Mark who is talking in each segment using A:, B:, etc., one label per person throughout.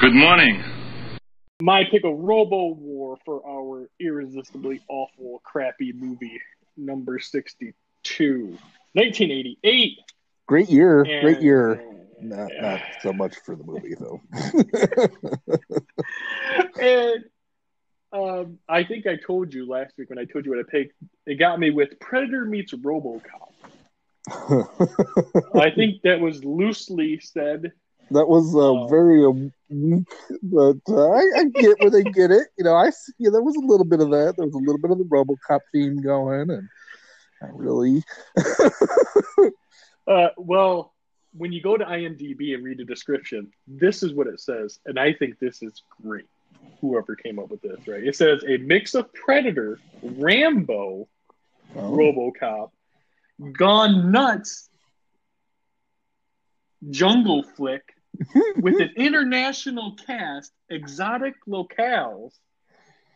A: Good morning.
B: My pick of Robowar for our irresistibly awful, crappy movie number 62. 1988.
C: Great year,
B: And-
C: great year. Not not so much for the movie though.
B: and um, I think I told you last week when I told you what I picked. It got me with Predator meets RoboCop. I think that was loosely said.
C: That was uh,
B: Oh.
C: very um, weak, but uh, I, I get where they get it. You know, I see, yeah, there was a little bit of that. There was a little bit of the RoboCop theme going, and I really.
B: Uh, well, when you go to IMDb and read the description, this is what it says, and I think this is great. Whoever came up with this, right? It says a mix of Predator, Rambo,
C: Oh,
B: RoboCop, Gone Nuts, Jungle Flick, with an international cast, exotic locales,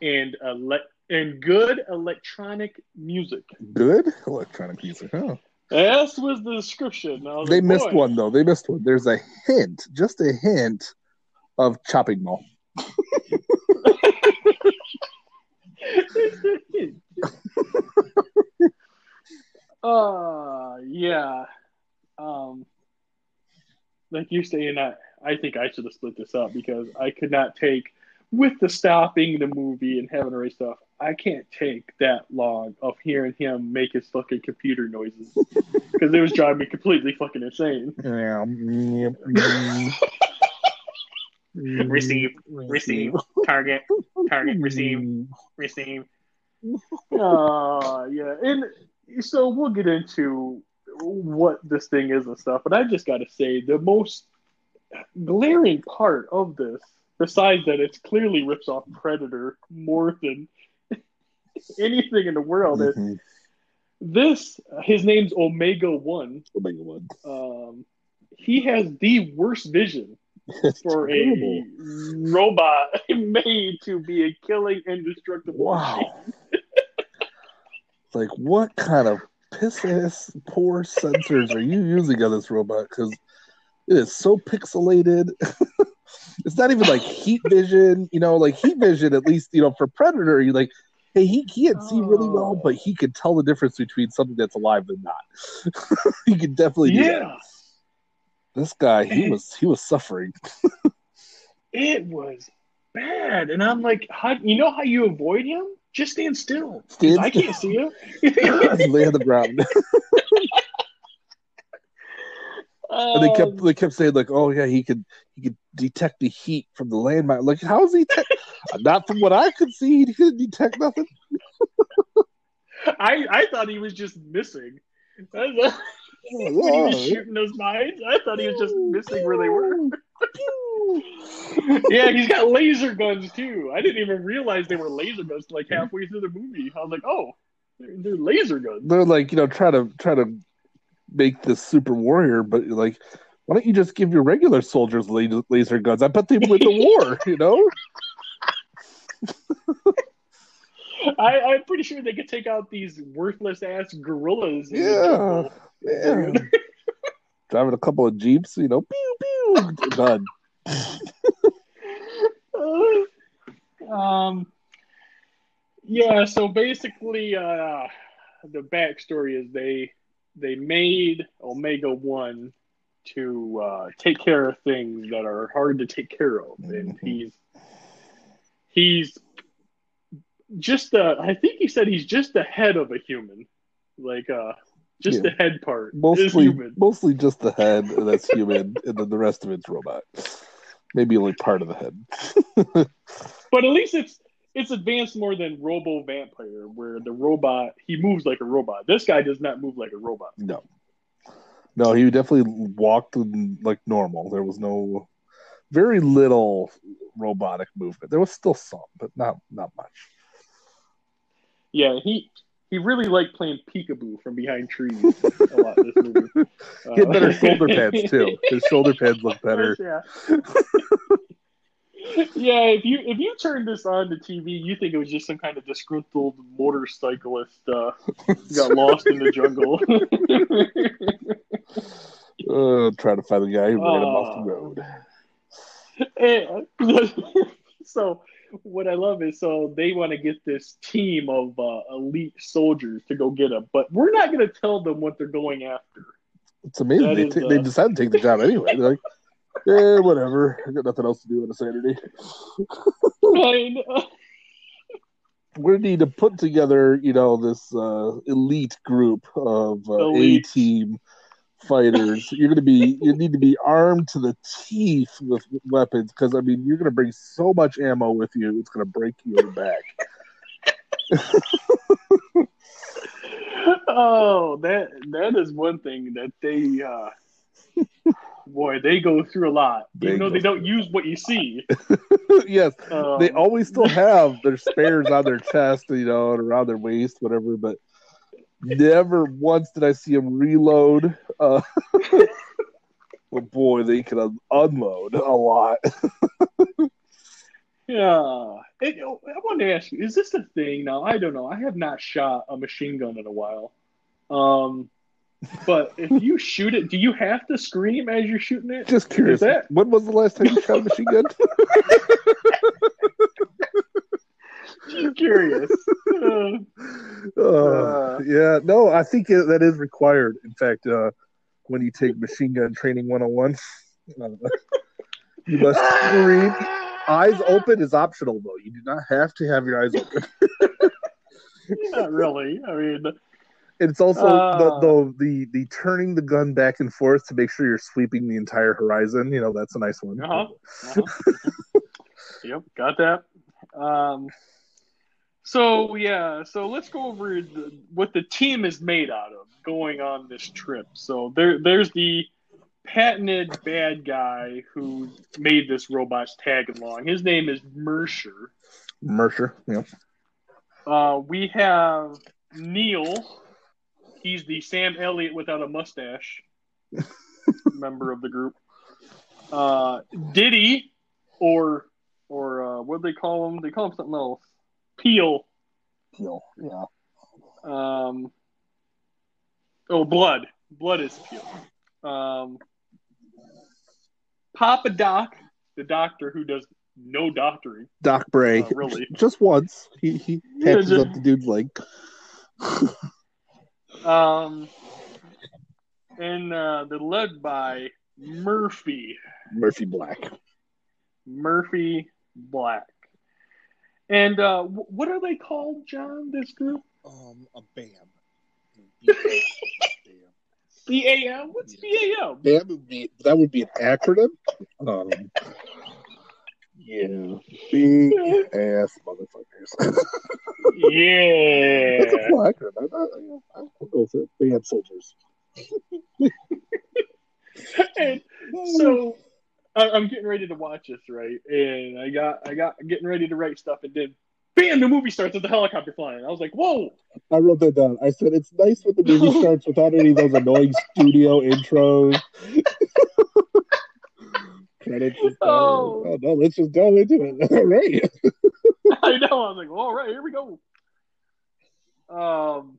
B: and ele- and good electronic music.
C: good electronic music. Huh?
B: This was the description. Was
C: They
B: like,
C: missed one though. They missed one. There's a hint, just a hint, of chopping mall.
B: uh yeah. Um like you're saying I I think I should have split this up because I could not take with the stopping the movie and having to write stuff, I can't take that long of hearing him make his fucking computer noises. Because it was driving me completely fucking insane.
C: Yeah.
B: Receive, receive, target, target, receive, receive. Uh, yeah, and so we'll get into what this thing is and stuff, but I just got to say the most glaring part of this, besides that it's clearly rips off Predator more than anything in the world, is
C: Mhm.
B: this. His name's Omega One.
C: Omega one.
B: Um, he has the worst vision
C: It's
B: for
C: terrible.
B: a robot made to be a killing indestructible
C: Wow. like, what kind of piss ass poor sensors are you using on this robot? Because it is so pixelated. it's not even like heat vision, you know, like heat vision, at least, you know, for Predator, you like, hey, he can't see really well, but he can tell the difference between something that's alive and not. he can definitely do that. This guy, he was he was suffering.
B: it was bad, and I'm like, how? You know how you avoid him? Just stand still.
C: Stand
B: I
C: still.
B: can't see you.
C: Lay on the ground. And they kept
B: Um,
C: they kept saying like, oh yeah, he could he could detect the heat from the landmine. Like, how is he? Te- Not from what I could see, he couldn't detect nothing.
B: I I thought he was just missing. When he was shooting those mines, I thought he was just missing where they were. Yeah, he's got laser guns too. I didn't even realize they were laser guns like halfway through the movie. I was like, oh, they're, they're laser guns.
C: They're like, you know, try to try to make this super warrior, but like, why don't you just give your regular soldiers laser, laser guns? I bet they win the war. You know?
B: I, I'm pretty sure they could take out these worthless ass gorillas.
C: Yeah. Driving a couple of jeeps, you know, pew pew, done.
B: um, yeah. So basically, uh, the backstory is they they made Omega One to uh, take care of things that are hard to take care of, and
C: Mhm.
B: he's he's just the. I think he said he's just the head of a human, like uh, just
C: Yeah.
B: the head part
C: Mostly,
B: human.
C: mostly just the head that's human, and then the rest of it's robot. Maybe only part of the head.
B: But at least it's it's advanced more than Robo Vampire, where the robot he moves like a robot. This guy does not move like a robot.
C: No, no, he definitely walked like normal. There was no, very little robotic movement. There was still some, but not not much.
B: Yeah, he he really liked playing peekaboo from behind trees a lot in this movie.
C: He had
B: Uh,
C: better shoulder pads too. His shoulder pads look better.
B: Yeah. yeah, if you if you turn this on the TV, you think it was just some kind of disgruntled motorcyclist uh, got lost in the jungle.
C: Uh, trying to find the guy who ran him off the road.
B: And, so what I love is so they want to get this team of uh, elite soldiers to go get them, but we're not going to tell them what they're going after.
C: It's amazing. They, is, t- uh... they decided to take the job anyway. They're like, yeah, whatever. I got nothing else to do on a Saturday. I. We need to put together, you know, this uh, elite group of uh, A team fighters. You're going to be, you need to be armed to the teeth with weapons because, I mean, you're going to bring so much ammo with you, it's going to break your back.
B: oh, that that is one thing that they, uh, boy, they go through a lot. They Even though they don't use what you see.
C: yes, um, they always still have their spares on their chest, you know, and around their waist, whatever. But Never once did I see them reload. Uh, but boy, they can un- unload a lot.
B: yeah. I wanted to ask you, is this a thing now? I don't know. I have not shot a machine gun in a while. Um, but if you shoot it, do you have to scream as you're shooting it?
C: Just curious. That... When was the last time you shot a machine gun?
B: Just curious.
C: Uh, uh, yeah, no, I think it, that is required. In fact, uh, when you take machine gun training 101, uh, you must scream. Eyes open is optional, though. You do not have to have your eyes open.
B: not really. I mean,
C: it's also the, uh, the, the the turning the gun back and forth to make sure you're sweeping the entire horizon. You know, that's a nice one.
B: Uh-huh. uh-huh. yep, got that. Um, so yeah, so let's go over the, what the team is made out of going on this trip. So there, there's the patented bad guy who made this robots tag along. His name is Mercer.
C: Mercer, yeah.
B: Uh, we have Neil. He's the Sam Elliott without a mustache member of the group. Uh, Diddy, or or uh, what do they call him? They call him something else. Peel.
C: Peel, yeah.
B: Um. Oh, blood. Blood is Peel. Um. Papa Doc, the doctor who does no doctoring.
C: Doc Bray, uh, really, just once. He he patches yeah, up the dude's leg.
B: um, and uh, they're led by Murphy.
C: Murphy Black.
B: Murphy Black. And uh, what are they called, John? This group?
A: Um, a BAM.
B: BAM. What's
C: yeah. BAM? BAM would be that would be an acronym. Um, yeah, big ass motherfuckers.
B: yeah,
C: that's a cool acronym. I, I, I'll go for it. BAM soldiers.
B: and so I'm getting ready to watch this, right? And I got I got getting ready to write stuff, and then bam, the movie starts with the helicopter flying. I was like, whoa.
C: I wrote that down. I said it's nice when the movie starts without any of those annoying studio intros. Credits. Oh. oh no, let's just go into it. All right.
B: I know. I was like, all right, here we go. Um,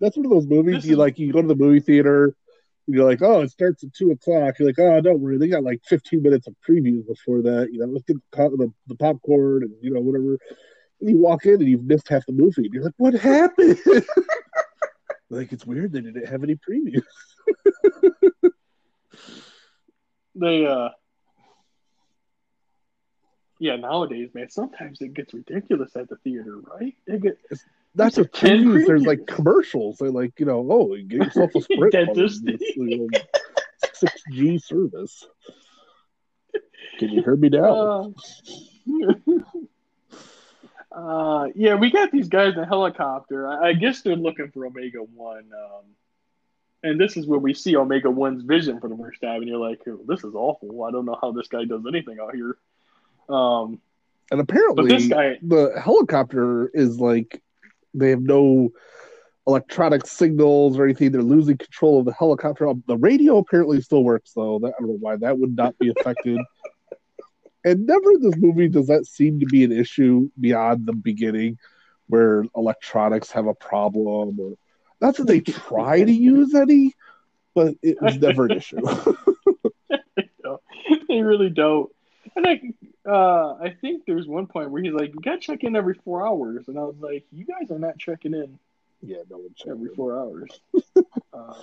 C: that's one of those movies you is... like. You go to the movie theater you're like, oh, it starts at two o'clock. You're like, oh, don't worry, they got like 15 minutes of previews before that. You know, let's get the, the popcorn and you know whatever. And you walk in and you've missed half the movie. And you're like, what happened? like it's weird they didn't have any previews.
B: they uh yeah, nowadays, man, sometimes it gets ridiculous at the theater, right? They get
C: it's, that's a previews. There's like commercials. They're like, you know, oh, get yourself a sprint dentist, six G service. Can you hear me now?
B: Uh, uh, yeah, we got these guys in a helicopter. I, I guess they're looking for Omega One. Um, and this is where we see Omega One's vision for the first time, and you're like, oh, "This is awful. I don't know how this guy does anything out here." Um,
C: and apparently, this guy, the helicopter is like they have no electronic signals or anything. They're losing control of the helicopter. Um, the radio apparently still works, though. I don't know why that would not be affected. and never in this movie does that seem to be an issue beyond the beginning, where electronics have a problem. Or not that they try to use any, but it was never an issue.
B: they really don't. And I, uh, I think there's one point where he's like, "You got to check in every four hours," and I was like, "You guys are not checking in."
C: Yeah, no one
B: every four hours. uh,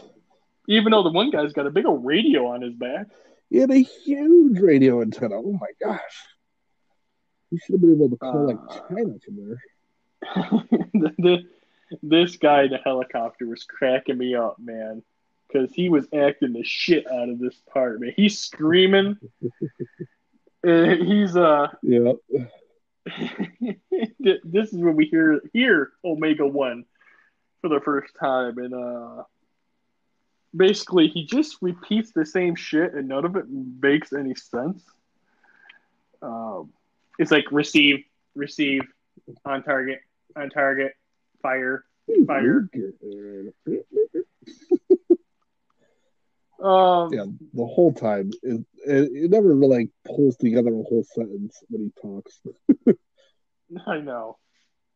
B: even though the one guy's got a big old radio on his back.
C: He had a huge radio antenna. Oh my gosh! He should have been able to call uh, like China from
B: there. the, this guy in the helicopter was cracking me up, man, because he was acting the shit out of this part, man. He's screaming. he's uh
C: yeah.
B: this is when we hear hear Omega One for the first time, and uh basically he just repeats the same shit, and none of it makes any sense. Um, it's like receive, receive, on target, on target, fire, fire. um,
C: yeah, the whole time it, it, it never really like pulls together a whole sentence when he talks.
B: I know,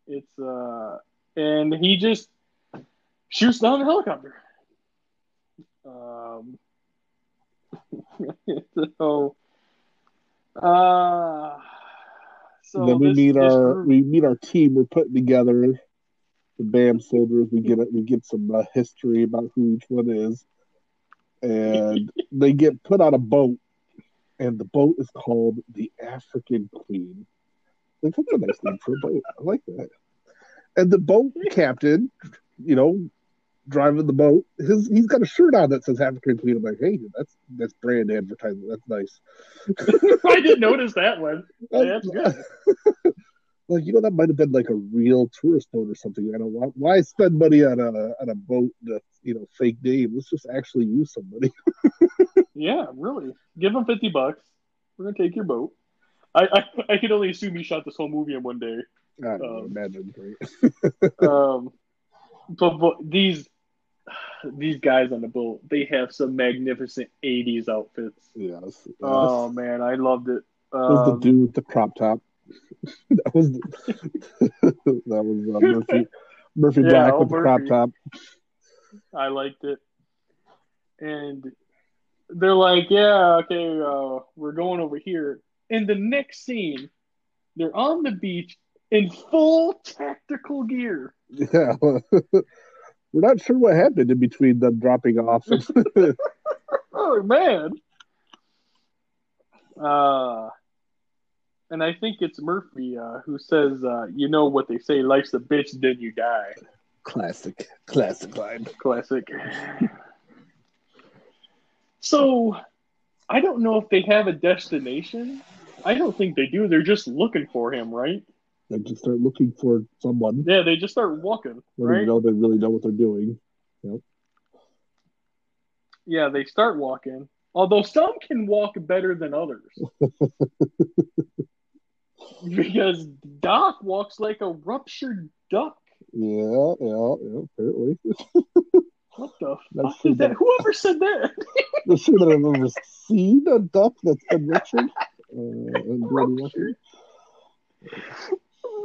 B: it's uh, and he just shoots down the helicopter. Um, so, uh,
C: so then we this, meet our group... we meet our team. We're putting together the BAM soldiers. We get it. We get some uh, history about who each one is, and they get put on a boat, and the boat is called the African Queen. Like that's a nice name for a boat. I like that. And the boat captain, you know, driving the boat. His he's got a shirt on that says African Queen. I'm like, hey, that's that's brand advertising. That's nice.
B: I didn't notice that one. That's, that's good.
C: Like you know, that might have been like a real tourist boat or something. I don't why, why spend money on a on a boat that's you know fake name. Let's just actually use somebody.
B: yeah, really. Give them fifty bucks. We're gonna take your boat. I I, I can only assume he shot this whole movie in one day.
C: I um, imagine
B: great. um, but, but these these guys on the boat, they have some magnificent '80s outfits.
C: Yes. yes.
B: Oh man, I loved it.
C: Um, was the dude with the crop top? that was that was uh, Murphy Murphy yeah, Black with the crop top.
B: I liked it, and they're like, "Yeah, okay, uh, we're going over here." In the next scene, they're on the beach in full tactical gear.
C: Yeah. we're not sure what happened in between them dropping off.
B: oh man. Uh and I think it's Murphy uh, who says, uh, "You know what they say: life's a bitch, then you die."
C: Classic, classic line.
B: Classic. so, I don't know if they have a destination. I don't think they do. They're just looking for him, right?
C: They just start looking for someone.
B: Yeah, they just start walking. right?
C: You know they really know what they're doing. Yep.
B: Yeah, they start walking. Although some can walk better than others. because Doc walks like a ruptured duck.
C: Yeah, yeah, yeah, apparently.
B: what the fuck is that? Whoever said that?
C: the sure that I've ever seen a duck that's been ruptured. Uh,
B: ruptured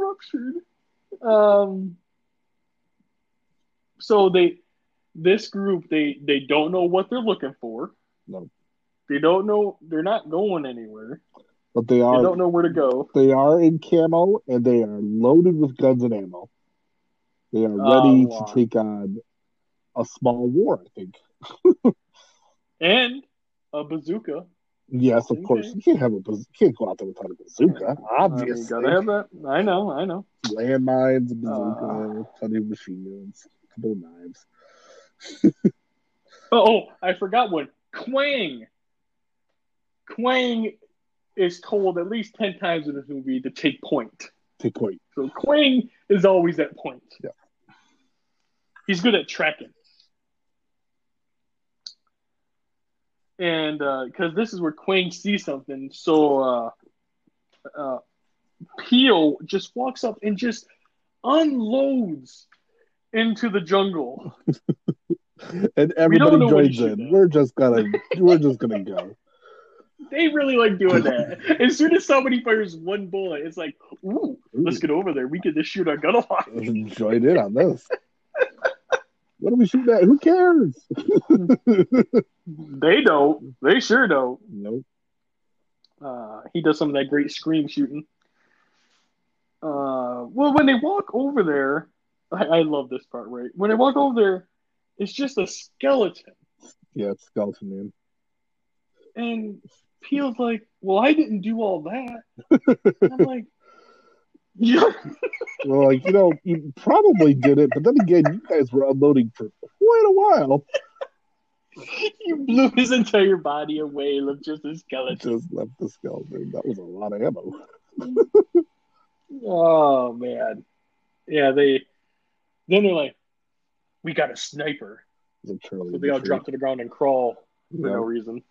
B: ruptured. Um, so they, this group, they they don't know what they're looking for.
C: No,
B: they don't know. They're not going anywhere.
C: But they are.
B: They don't know where to go.
C: They are in camo and they are loaded with guns and ammo. They are ready oh, wow. to take on a small war. I think.
B: and a bazooka.
C: Yes, of course. You can't have a you can't go out there without a bazooka. Obviously,
B: gotta have that. I know, I know.
C: Landmines, bazooka, uh, plenty of machine guns, a couple of knives.
B: oh, oh, I forgot one. Quang. Quang is told at least ten times in this movie to take point.
C: Take point.
B: So Quang is always at point.
C: Yeah.
B: He's good at tracking. and because uh, this is where Quang sees something, so uh, uh, Peel just walks up and just unloads into the jungle.
C: and everybody joins in. We're just gonna we're just gonna go.
B: They really like doing that. As soon as somebody fires one bullet, it's like, ooh, ooh. let's get over there. We can just shoot our gun a lot.
C: Join in on this. What are we shooting at? Who cares?
B: they don't. They sure don't.
C: Nope.
B: Uh, he does some of that great scream shooting. Uh, well, when they walk over there, I, I love this part. Right when they walk over there, it's just a skeleton.
C: Yeah, it's skeleton man.
B: And Peel's like, "Well, I didn't do all that." I'm like,
C: "Yeah." well, like you know, you probably did it, but then again, you guys were unloading for quite a while.
B: you blew his entire body away, left just a skeleton.
C: Just left the skeleton. That was a lot of ammo.
B: oh man, yeah. They then they're like, "We got a sniper." So they all drop to the ground and crawl for yeah. no reason.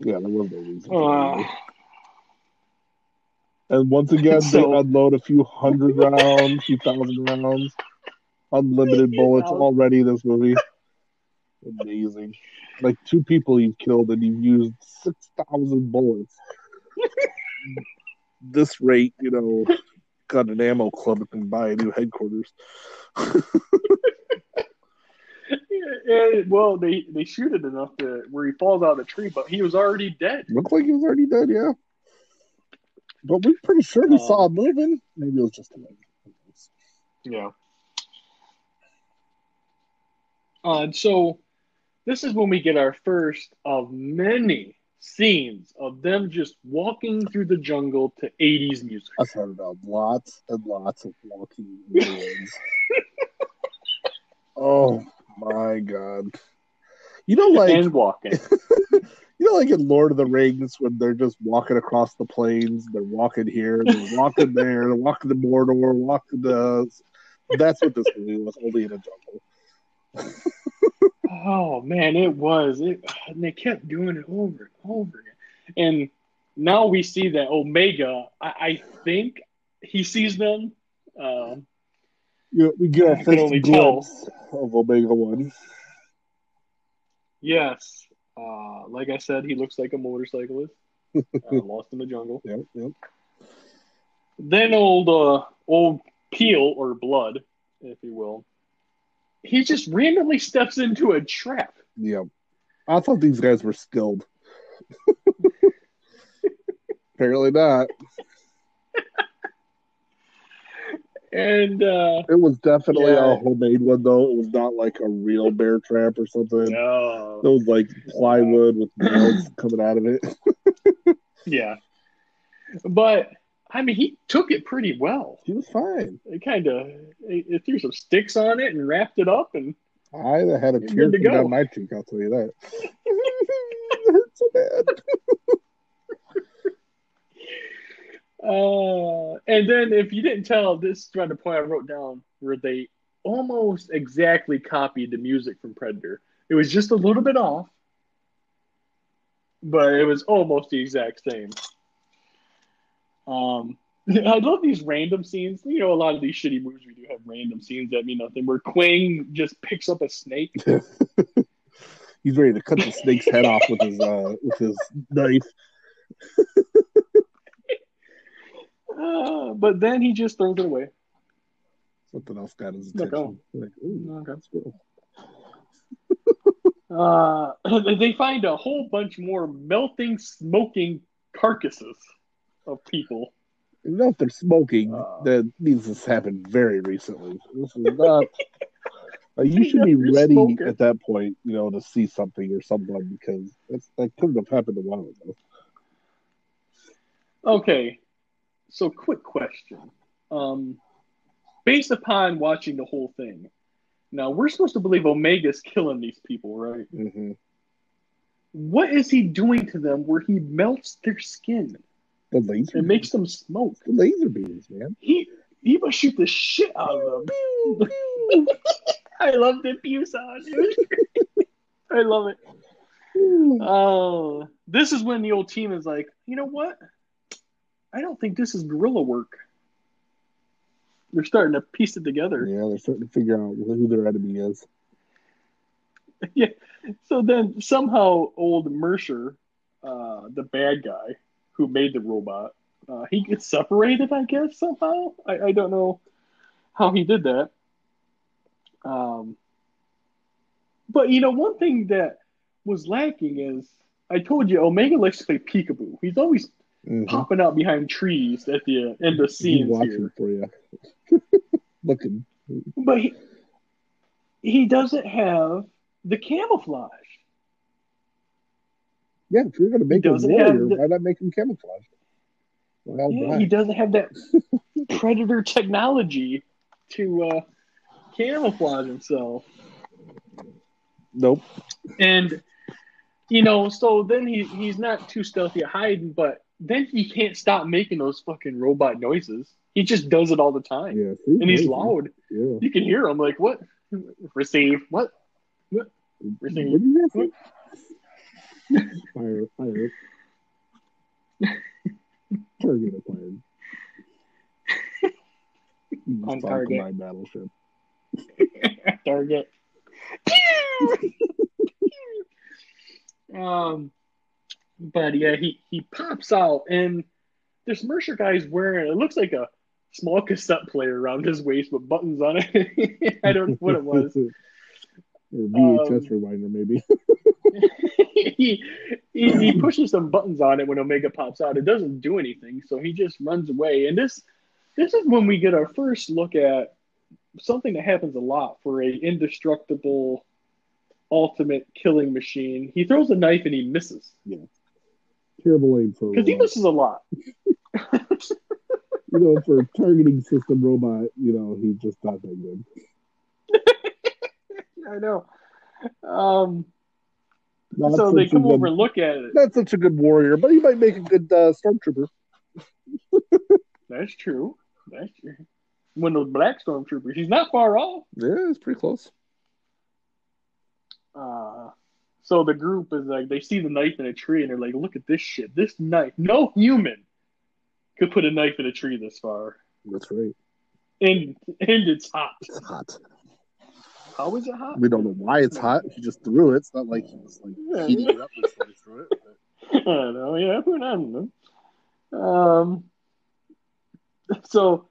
C: Yeah, there was no reason. Uh, and once again, so, they unload a few hundred rounds, few thousand rounds, unlimited bullets already. This movie, amazing. Like two people you've killed, and you've used six thousand bullets. this rate, you know, got an ammo club and can buy a new headquarters.
B: yeah, well, they they shoot it enough to where he falls out of the tree, but he was already dead.
C: Looked like he was already dead, yeah. But we're pretty sure we um, saw him moving. Maybe it was just a
B: Yeah. Uh, and so this is when we get our first of many scenes of them just walking through the jungle to 80s music.
C: I've heard about lots and lots of walking oh my god. You know, like
B: and walking.
C: you know, like in Lord of the Rings, when they're just walking across the plains, they're walking here, they're walking there, they're walking to Mordor, walking to. That's what this movie was, only in a jungle.
B: oh man, it was. It, and they kept doing it over and over again. And now we see that Omega. I, I think he sees them. Um,
C: yeah, we get a first glimpse of Omega One.
B: Yes, uh, like I said, he looks like a motorcyclist uh, lost in the jungle.
C: Yep, yep.
B: Then old uh, old Peel or Blood, if you will, he just randomly steps into a trap.
C: Yep. I thought these guys were skilled. Apparently not.
B: And uh,
C: it was definitely yeah. a homemade one, though. It was not like a real bear trap or something.
B: No,
C: it was like plywood with nails coming out of it.
B: yeah, but I mean, he took it pretty well.
C: He was fine.
B: It kind of it, threw some sticks on it and wrapped it up, and
C: I had a tear come down my cheek. I'll tell you that. so bad.
B: Uh, and then if you didn't tell, this is to point I wrote down where they almost exactly copied the music from Predator. It was just a little bit off, but it was almost the exact same. Um, I love these random scenes. You know, a lot of these shitty movies we do have random scenes that mean nothing. Where Quang just picks up a snake.
C: He's ready to cut the snake's head off with his uh, with his knife.
B: Uh, but then he just throws it away.
C: Something else got his attention. Like, ooh, okay.
B: uh, they find a whole bunch more melting, smoking carcasses of people.
C: You know, if they're smoking, uh, that means this happened very recently. This is not. uh, you should be ready smoking. at that point, you know, to see something or someone because that's, that couldn't have happened a while ago.
B: Okay, so, quick question. Um, based upon watching the whole thing, now we're supposed to believe Omega's killing these people, right?
C: Mm-hmm.
B: What is he doing to them where he melts their skin?
C: The laser.
B: It makes them smoke.
C: The laser beams, man.
B: He he must shoot the shit out of them. I love the pew sound, I love it. Oh, this is when the old team is like, you know what? I don't think this is guerrilla work. They're starting to piece it together.
C: Yeah, they're starting to figure out who their enemy is.
B: yeah. So then somehow old Mercer, uh, the bad guy who made the robot, uh, he gets separated, I guess, somehow. I, I don't know how he did that. Um, but, you know, one thing that was lacking is I told you Omega likes to play peekaboo. He's always mm-hmm. popping out behind trees at the end of scenes watching here.
C: for you, looking.
B: But he, he doesn't have the camouflage.
C: Yeah, if you're going to make him warrior, the, why not make him camouflage?
B: Well, yeah, he doesn't have that predator technology to uh, camouflage himself.
C: Nope.
B: And you know, so then he he's not too stealthy at hiding, but then he can't stop making those fucking robot noises. He just does it all the time.
C: Yeah,
B: and he's loud. Yeah. You can hear him like what? Receive what? What? Receive. What?
C: fire, fire. Target acquired.
B: On target.
C: My battleship.
B: target. um, but yeah, he he pops out, and this Mercer guy's wearing. It looks like a small cassette player around his waist with buttons on it. I don't know what it was.
C: or VHS um, rewinder, maybe.
B: he, he, he pushes some buttons on it when Omega pops out. It doesn't do anything, so he just runs away. And this this is when we get our first look at something that happens a lot for a indestructible ultimate killing machine. He throws a knife and he misses.
C: Yeah. Terrible aim for
B: because he misses a lot.
C: you know, for a targeting system robot, you know, he's just not that good.
B: I know. Um, so they come over and look at it.
C: Not such a good warrior, but he might make a good uh, stormtrooper.
B: That's true. That's true. One of those black stormtroopers. He's not far off.
C: Yeah, it's pretty close.
B: Uh, so the group is like, they see the knife in a tree and they're like, look at this shit. This knife. No human could put a knife in a tree this far.
C: That's right.
B: And and it's hot.
C: It's hot.
B: How is it hot?
C: We don't know why it's hot. He just threw it. It's not like he was like yeah. heating it up before he threw it. But... I don't know.
B: Yeah, who knows? Um. So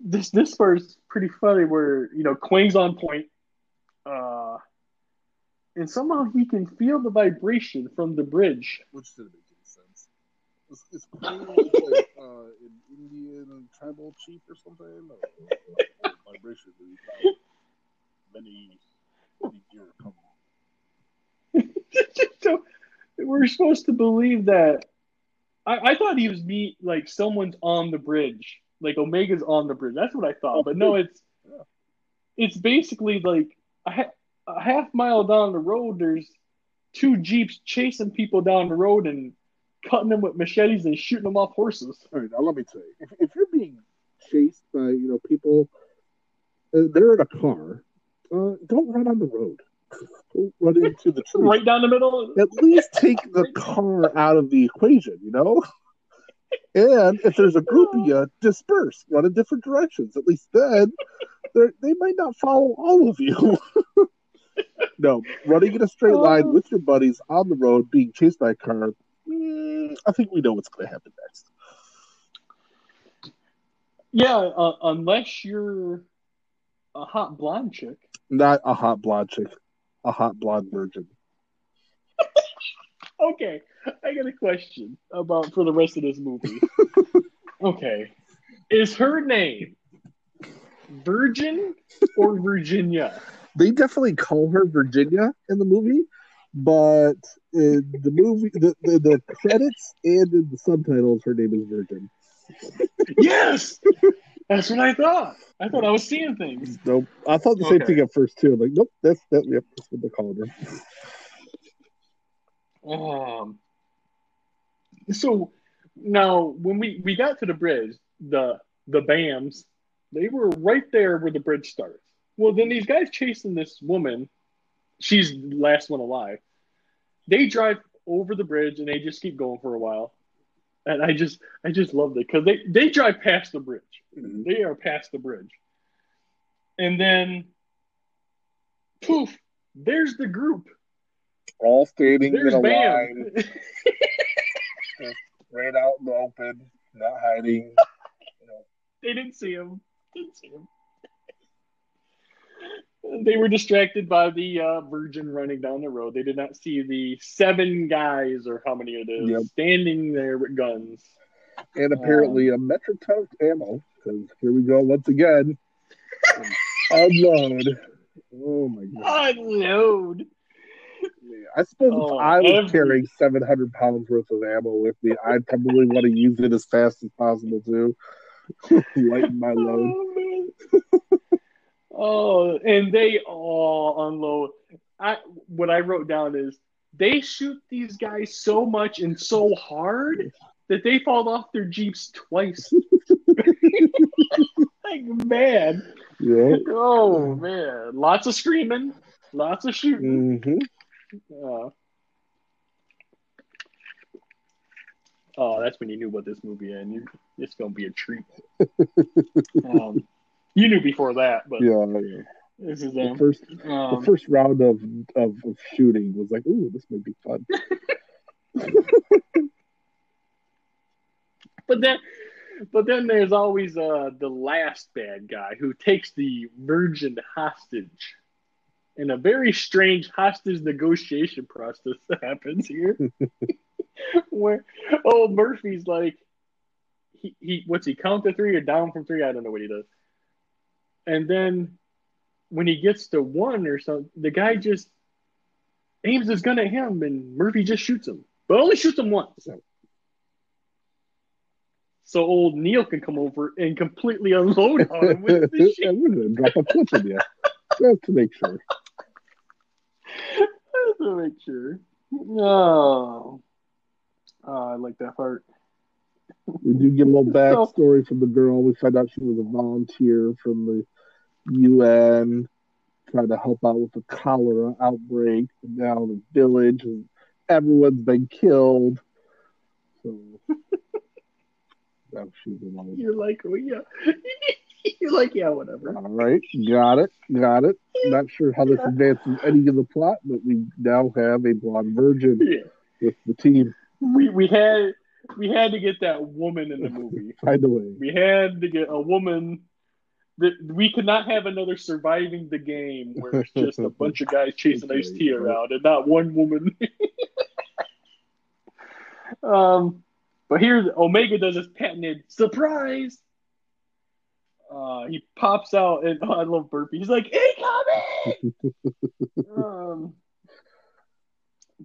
B: this this part's pretty funny. Where you know Quang's on point, uh, and somehow he can feel the vibration from the bridge,
C: which didn't make any sense. Is Quang like uh, an Indian tribal chief or something? Or, or, or vibration many, many years
B: so we're supposed to believe that. I, I thought he was me like someone's on the bridge, like Omega's on the bridge. That's what I thought, but no, it's it's basically like ha- a half mile down the road. There's two jeeps chasing people down the road and cutting them with machetes and shooting them off horses.
C: All right, now let me tell you, if, if you're being chased by you know people, uh, they're in a car uh, don't run on the road. Don't run into the tree.
B: right down the middle.
C: At least take the car out of the equation, you know. And if there's a group of you, disperse, run in different directions. At least then, they might not follow all of you. no, running in a straight line with your buddies on the road, being chased by a car. Mm, I think we know what's going to happen next.
B: Yeah, uh, unless you're a hot blonde chick.
C: Not a hot blonde chick, a hot blonde virgin.
B: okay, I got a question about for the rest of this movie. okay, is her name Virgin or Virginia?
C: They definitely call her Virginia in the movie, but in the movie, the, the, the credits and in the subtitles, her name is Virgin.
B: yes, that's what I thought. I thought I was seeing things.
C: Nope. I thought the same okay. thing at first too. Like, nope, that's that. Yep, that's what they're calling
B: her. Um. So now, when we we got to the bridge, the the BAMs, they were right there where the bridge starts. Well, then these guys chasing this woman, she's the last one alive. They drive over the bridge and they just keep going for a while and I just I just loved it because they they drive past the bridge. Mm-hmm. They are past the bridge, and then poof, there's the group,
C: all standing there's in a line, right out in the open, not hiding. You know.
B: They didn't see him. Didn't see him they were distracted by the uh, virgin running down the road. They did not see the seven guys or how many it is yep. standing there with guns.
C: and apparently um, a metric ton of ammo. Because here we go once again. Unload. Oh my god.
B: Unload.
C: I suppose oh, if I was every... carrying 700 pounds worth of ammo with me, I'd probably want to use it as fast as possible too. Lighten my load.
B: Oh, oh, and they all unload. I what I wrote down is they shoot these guys so much and so hard that they fall off their jeeps twice. like man.
C: Yeah.
B: Oh man. Lots of screaming, lots of shooting.
C: Mm-hmm.
B: Uh, oh, that's when you knew what this movie and it's gonna be a treat. um, you knew before that, but
C: yeah, yeah.
B: This is the
C: first um, the first round of, of, of shooting was like, ooh, this might be fun.
B: but then but then there's always uh the last bad guy who takes the virgin hostage. And a very strange hostage negotiation process happens here. Where oh murphy's like he, he what's he count to three or down from three? I don't know what he does and then when he gets to one or something the guy just aims his gun at him and murphy just shoots him but only shoots him once so old Neil can come over and completely unload on him with the shit.
C: Drop a clip in you just to make sure
B: to make sure. Oh. oh, I like that part.
C: We do get a little backstory from the girl. We find out she was a volunteer from the UN, trying to help out with the cholera outbreak down the village, and everyone's been killed. So,
B: she's You're like, oh yeah. You're like, yeah, whatever.
C: All right, got it, got it. Not sure how this advances any of the plot, but we now have a blonde virgin yeah. with the team.
B: We we had we had to get that woman in the movie.
C: By the way.
B: We had to get a woman. That we could not have another surviving the game where it's just a bunch of guys chasing Ice T around and not one woman. um, but here Omega does his patented surprise uh, he pops out and oh, I love Burpee. He's like, incoming! um,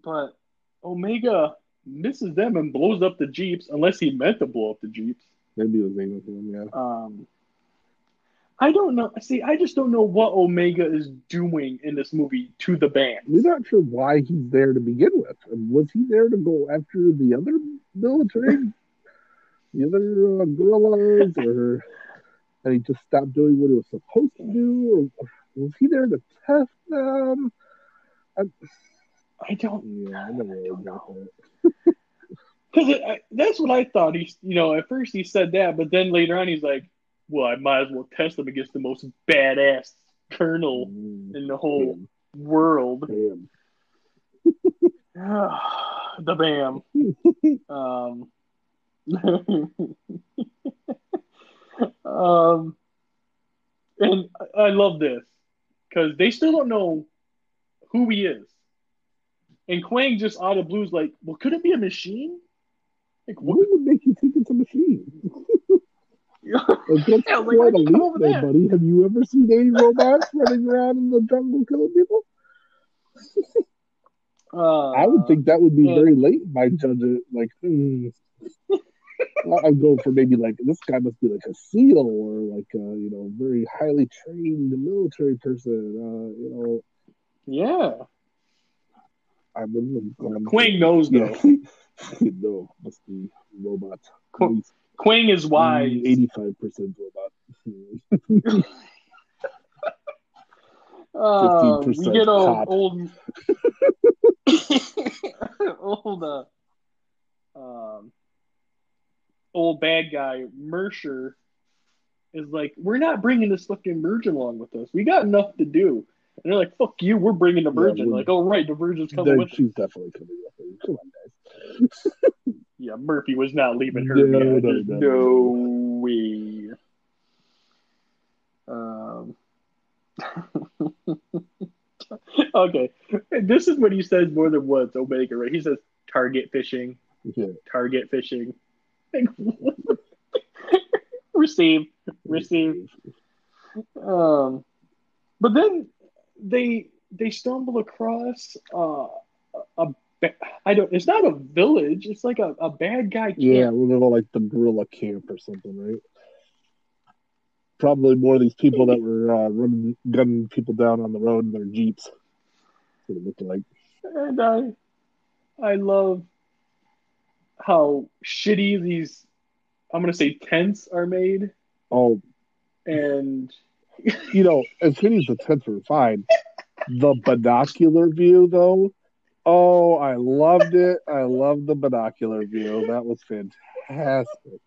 B: but Omega misses them and blows up the Jeeps, unless he meant to blow up the Jeeps.
C: Maybe it was aiming for them, yeah.
B: Um, I don't know. See, I just don't know what Omega is doing in this movie to the band.
C: We're not sure why he's there to begin with. Was he there to go after the other military, the other uh, guerrillas, or and he just stopped doing what he was supposed to do, or was he there to test them?
B: I, I don't.
C: Yeah, I never really got
B: that. Because that's what I thought. He, you know, at first he said that, but then later on he's like, "Well, I might as well test them against the most badass colonel mm, in the whole world."
C: Bam.
B: the bam. um. Um, and I love this because they still don't know who he is. And Quang just out of blues, like, well, could it be a machine?
C: Like, what, what would make you think it's a machine? like, that's yeah, like, quite a leap there, buddy. Have you ever seen any robots running around in the jungle killing people? Uh, I would think that would be uh, very late in my judgment. Like, hmm. I'm going for maybe like this guy must be like a SEAL or like a you know very highly trained military person. Uh, you know.
B: Yeah.
C: I wouldn't
B: Quang knows though.
C: no, must be robot.
B: Qu- Quang is wise.
C: Eighty-five percent robot.
B: uh, we get old, old, old, uh, um, old bad guy Mercer is like, we're not bringing this fucking virgin along with us. We got enough to do. And they're like, fuck you, we're bringing the virgin. Yeah, like, oh, right, the virgin's coming with
C: She's definitely coming with. Come on,
B: guys. Yeah, Murphy was not leaving her. No, no, no, no, no way. Um. okay, this is what he says more than once, Omega, right? He says target fishing,
C: yeah.
B: target fishing. Like, receive, receive. Um, but then they they stumble across uh, a I don't. It's not a village. It's like a, a bad guy camp.
C: Yeah, we're like the guerrilla camp or something, right? Probably more of these people that were uh, running, gunning people down on the road in their jeeps. What it looked like.
B: And I, I love how shitty these. I'm gonna say tents are made.
C: Oh,
B: and
C: you know, as shitty as the tents were fine. The binocular view, though, Oh, I loved it. I loved the binocular view. That was fantastic.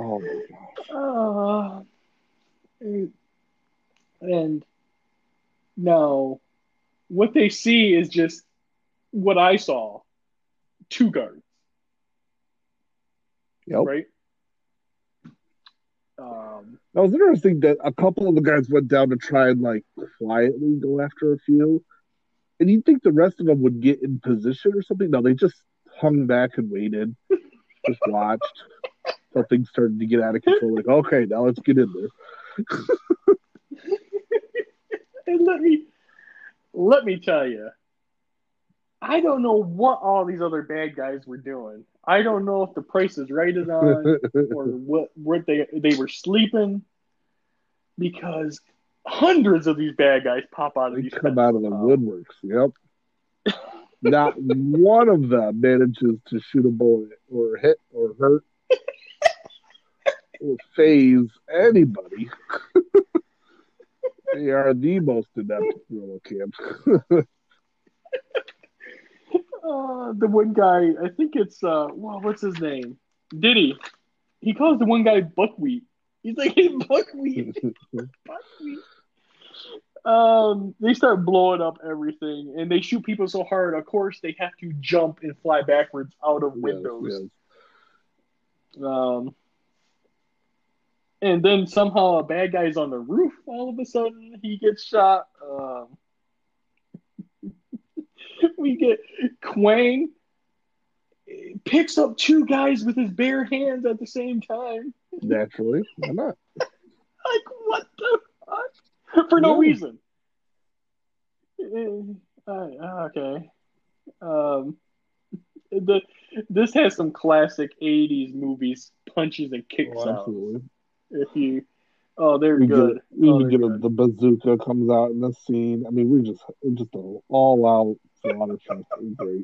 C: Oh my
B: gosh. Uh, and now, what they see is just what I saw two guards.
C: Yep.
B: Right?
C: Um, that was interesting that a couple of the guys went down to try and like quietly go after a few and you'd think the rest of them would get in position or something. No, they just hung back and waited, just watched until things started to get out of control. Like, okay, now let's get in there.
B: and let me let me tell you, I don't know what all these other bad guys were doing. I don't know if the price is right on or what what they they were sleeping because hundreds of these bad guys pop out of
C: they
B: these.
C: Come out of the woodworks. Yep. Not one of them manages to shoot a bullet or hit or hurt or phase anybody. they are the most inept guerrilla camps.
B: uh, the one guy, I think it's uh, well, what's his name? Diddy. He calls the one guy buckwheat. He's like, hey, buckwheat. buckwheat um, they start blowing up everything, and they shoot people so hard. Of course, they have to jump and fly backwards out of windows. Yes, yes. Um, and then somehow a bad guy's on the roof. All of a sudden, he gets shot. Um, we get Quang picks up two guys with his bare hands at the same time.
C: Naturally, why not?
B: like what the fuck? for no reason. Uh, okay. Um, the this has some classic '80s movies punches and kicks oh, out. If you, oh, they're we good.
C: Get, oh, get a, the bazooka comes out in the scene. I mean, we just just an all out slaughter fest. Great.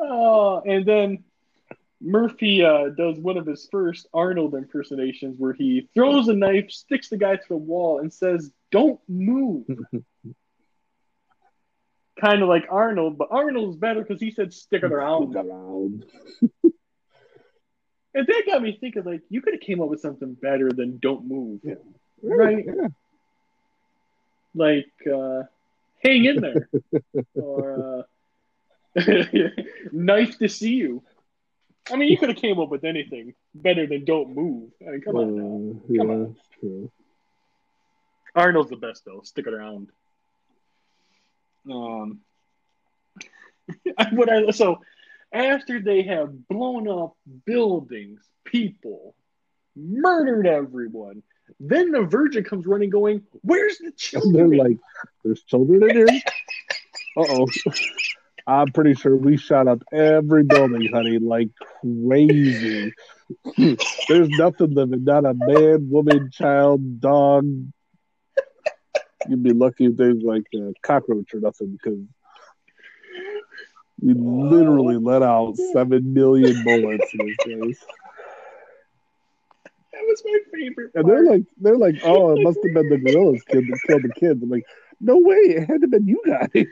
B: Oh, and then Murphy uh, does one of his first Arnold impersonations where he throws a knife, sticks the guy to the wall, and says, Don't move. kind of like Arnold, but Arnold's better because he said, Stick it around. Stick around. and that got me thinking, like, you could have came up with something better than Don't Move. Yeah. Right? Yeah. Like, uh, hang in there. or uh, knife to see you. I mean, you could have came up with anything better than "Don't Move." I mean, come on now. Uh, come yeah, on. True. Arnold's the best though. Stick it around. Um, what I so after they have blown up buildings, people, murdered everyone, then the Virgin comes running, going, "Where's the children?"
C: They're like, "There's children in here." uh oh. I'm pretty sure we shot up every building, honey, like crazy. There's nothing living, not a man, woman, child, dog. You'd be lucky if there's like a cockroach or nothing because we literally let out seven million bullets in this place.
B: That was my favorite.
C: Part. And they're like, they're like, oh, it must have been the gorillas kid that killed the kids. I'm like, no way, it had to have been you guys.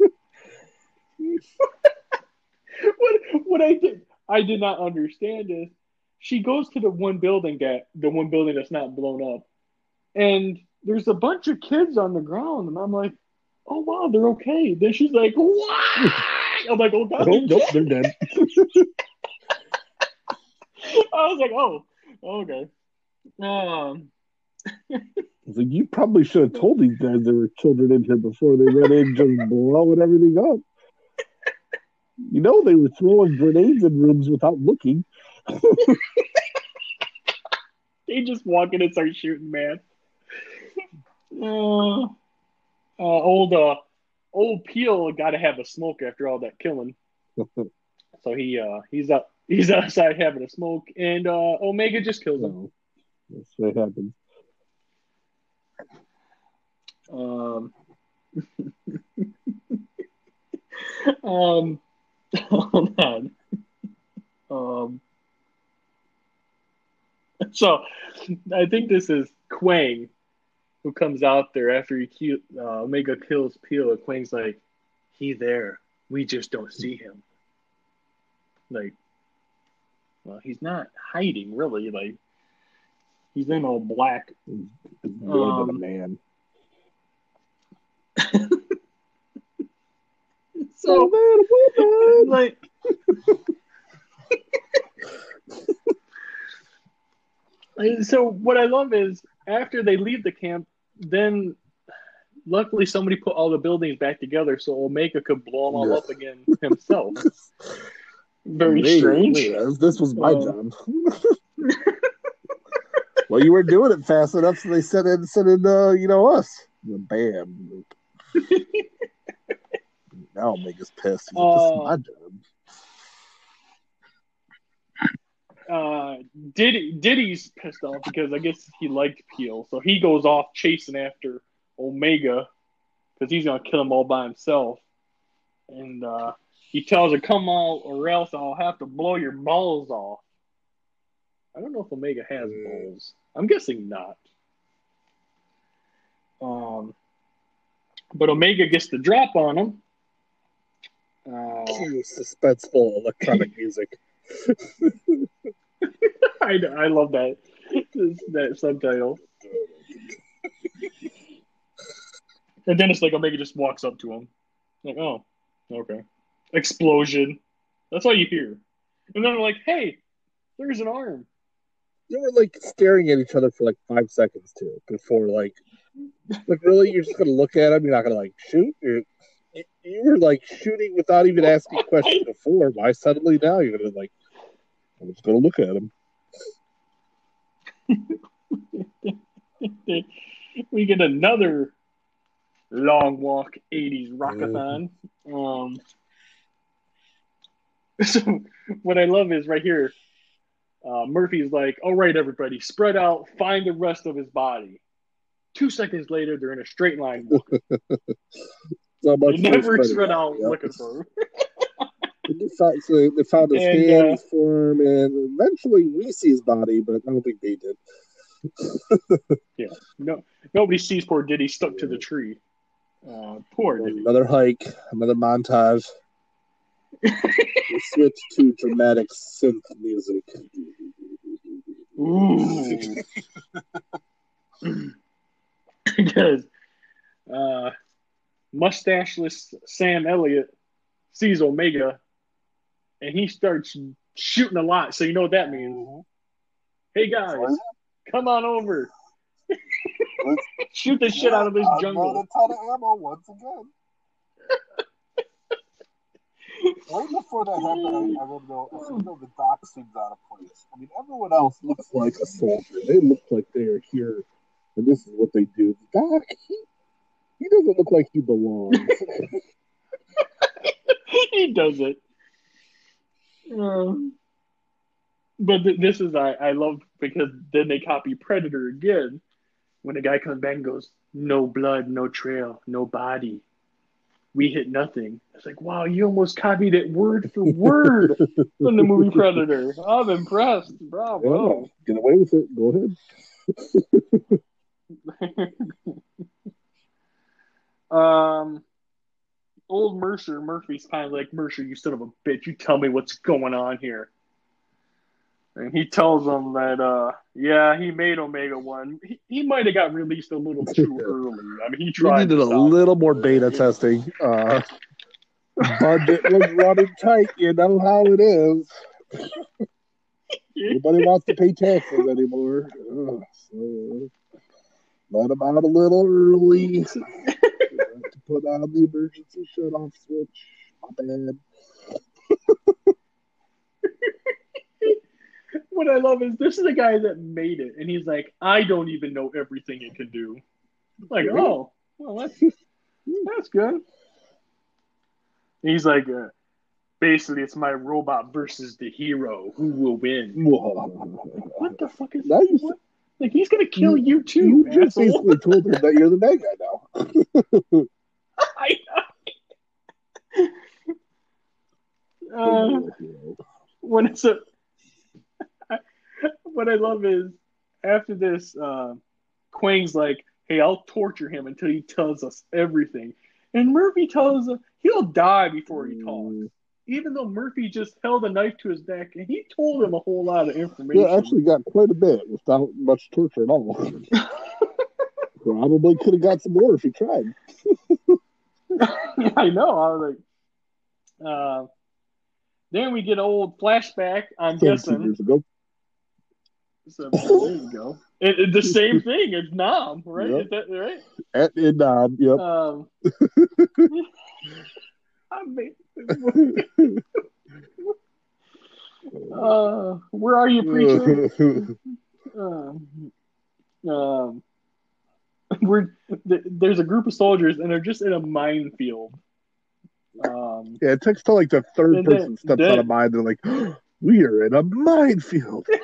B: what what I did I did not understand is she goes to the one building that the one building that's not blown up, and there's a bunch of kids on the ground, and I'm like, oh wow, they're okay. Then she's like, what? I'm like, oh god,
C: nope, nope they're dead.
B: I was like, oh, okay. Um.
C: like, you probably should have told these guys there were children in here before they went in, just blowing everything up. You know they were throwing grenades in rooms without looking.
B: they just walk in and start shooting, man. Uh, uh, old uh, old Peel got to have a smoke after all that killing. so he uh he's up he's outside having a smoke, and uh Omega just kills him.
C: That's what happens.
B: Um, um, hold on. Um, so I think this is Quang who comes out there after he kill, uh, Omega kills Peel. And Quang's like, he there. We just don't see him. Like, well, he's not hiding really. Like, he's in all black.
C: He's
B: Um,
C: man.
B: So, like, And so what I love is after they leave the camp, then luckily somebody put all the buildings back together so Omega could blow them all
C: Yeah.
B: up again himself. Very strange.
C: this was my
B: Um,
C: job. well, you weren't doing it fast enough, so they sent in, sent in, uh, you know, us. Bam. now Omega's pissed. Like, this is
B: Uh,
C: my job.
B: uh, Diddy Diddy's pissed off because I guess he liked Peel, so he goes off chasing after Omega because he's gonna kill him all by himself. And uh, he tells her, "Come out, or else I'll have to blow your balls off." I don't know if Omega has
C: Mm.
B: balls. I'm guessing not. Um, but Omega gets the drop on him. Uh,
C: Cue suspenseful electronic music.
B: I, I love that that subtitle. And then it's like Omega just walks up to him, like, "Oh, okay." Explosion. That's all you hear. And then they're like, "Hey, there's an arm."
C: They were like staring at each other for like five seconds too before like, like really, you're just gonna look at him. You're not gonna like shoot. You're, you, were like shooting without even asking questions before. Why suddenly now you're gonna like? I'm just gonna look at him.
B: we get another long walk 80s rockathon. Um, so what I love is right here, uh, Murphy's like, all right, everybody, spread out, find the rest of his body. Two seconds later, they're in a straight line.
C: So much
B: They
C: for
B: never
C: spreading
B: spread out looking for him.
C: Found, so they found his
B: And,
C: hands for him, and eventually we see his body, but I don't think they did.
B: Yeah, no, nobody sees poor Diddy stuck to the tree. Uh, poor Diddy.
C: Another hike, another montage. we switch to dramatic synth music.
B: Ooh. because uh, mustacheless Sam Elliott sees Omega and he starts shooting a lot. So you know what that means. Mm-hmm. Hey guys, come on over. Shoot the shit out of this jungle.
C: a ton of ammo once again. right before that happened, I, I remember though, I said, no, the doc seems out of place. I mean, everyone else looks like a soldier. They look like they are here, and this is what they do. The doc, he, he doesn't look like he belongs.
B: he does it. Um, but th- this is I, I love because then they copy Predator again when the guy comes back and goes, No blood, no trail, no body. We hit nothing. It's like, wow, you almost copied it word for word from the movie Predator. I'm impressed. Bravo.
C: Get away with it. Go ahead.
B: Um old Mercer, Murphy's kind of like, Mercer, you son of a bitch, you tell me what's going on here. And he tells them that, uh, yeah, he made Omega One. He, he might have got released a little too early. I mean, he tried.
C: needed
B: to
C: a little
B: it.
C: more beta testing. Uh, budget was running tight. You know how it is. Nobody wants to pay taxes anymore. So let them out a little early put on the emergency shut off switch. My bad.
B: what I love is this is a guy that made it, and he's like, I don't even know everything it can do. Like, oh, well, that's that's good. And he's like, uh, basically, it's my robot versus the hero. Who will win? what the fuck is that? What? Like he's gonna kill you, you too.
C: You just basically told her that you're the bad guy now. I
B: know. Uh, when it's a what I love is after this, uh, Quang's like, "Hey, I'll torture him until he tells us everything," and Murphy tells him he'll die before he talks. Mm. Even though Murphy just held a knife to his neck and he told him a whole lot of information.
C: Yeah, actually got quite a bit without much torture at all. Probably could have got some more if he tried.
B: I know. I was like, uh, then we get old flashback. I'm guessing years ago. So there you go. It, it, the same thing. It's Nam, right? Yep. Is that right?
C: At in Nam, yep. Um, I
B: mean, uh, where are you, preacher? um, um, we're there's a group of soldiers and they're just in a minefield.
C: Um, yeah, it takes till like the third person then, steps then, out of mine. They're like, "We are in a minefield."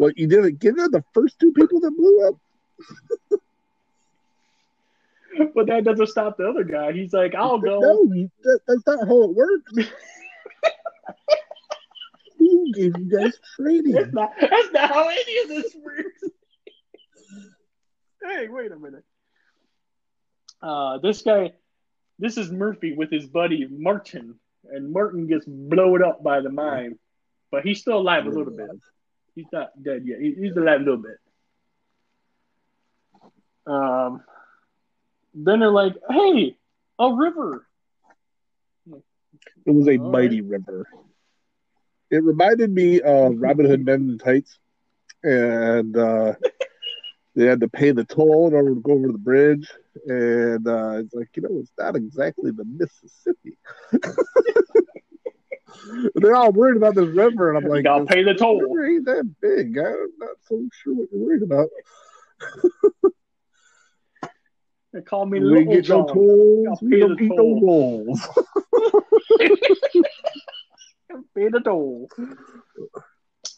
C: What you didn't get it the first two people that blew up.
B: but that doesn't stop the other guy. He's like, "I'll go."
C: No, that, that's not how it works. he gave you guys training.
B: That's not, that's not how any of this works. Hey, wait a minute. Uh, this guy, this is Murphy with his buddy Martin, and Martin gets blown up by the mine, but he's still alive a little bit. He's not dead yet. He, he's alive a little bit. Um, then they're like, "Hey, a river."
C: It was a All mighty right. river. It reminded me of Robin Hood Men in Tights, and uh, they had to pay the toll in order to go over the bridge. And uh, it's like, you know, it's not exactly the Mississippi. They're all worried about this river, and I'm like,
B: "I'll pay the toll."
C: River ain't that big. I'm not so sure what you're worried about.
B: they call me we Little get John. No tolls. We don't eat no rolls. pay the toll.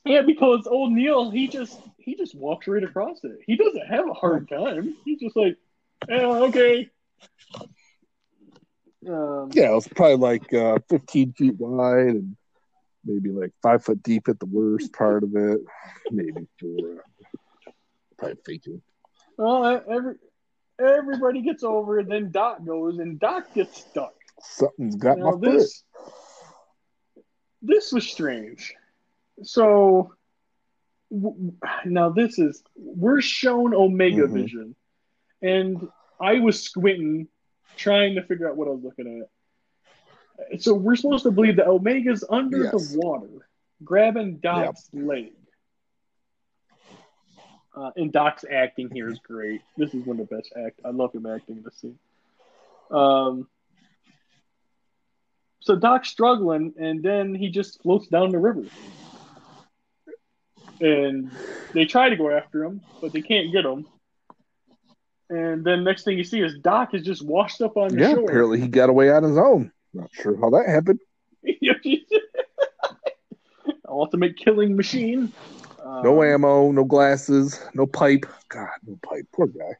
B: Yeah, because old Neil, he just he just walks right across it. He doesn't have a hard time. He's just like, oh, okay.
C: Um, yeah, it was probably like uh, 15 feet wide and maybe like five foot deep at the worst part of it. Maybe four. Probably faking.
B: Well, every everybody gets over, and then Doc goes, and Doc gets stuck.
C: Something's got now, my
B: this, foot. This was strange. So w- now this is we're shown Omega mm-hmm. Vision, and I was squinting trying to figure out what I was looking at. So we're supposed to believe that Omega's under yes. the water, grabbing Doc's yep. leg. Uh, and Doc's acting here is great. This is one of the best act. I love him acting in the scene. Um, so Doc's struggling, and then he just floats down the river. And they try to go after him, but they can't get him. And then next thing you see is Doc is just washed up on the yeah, shore.
C: apparently he got away on his own. Not sure how that happened.
B: Ultimate killing machine.
C: no um, ammo, no glasses, no pipe. God, no pipe. Poor guy.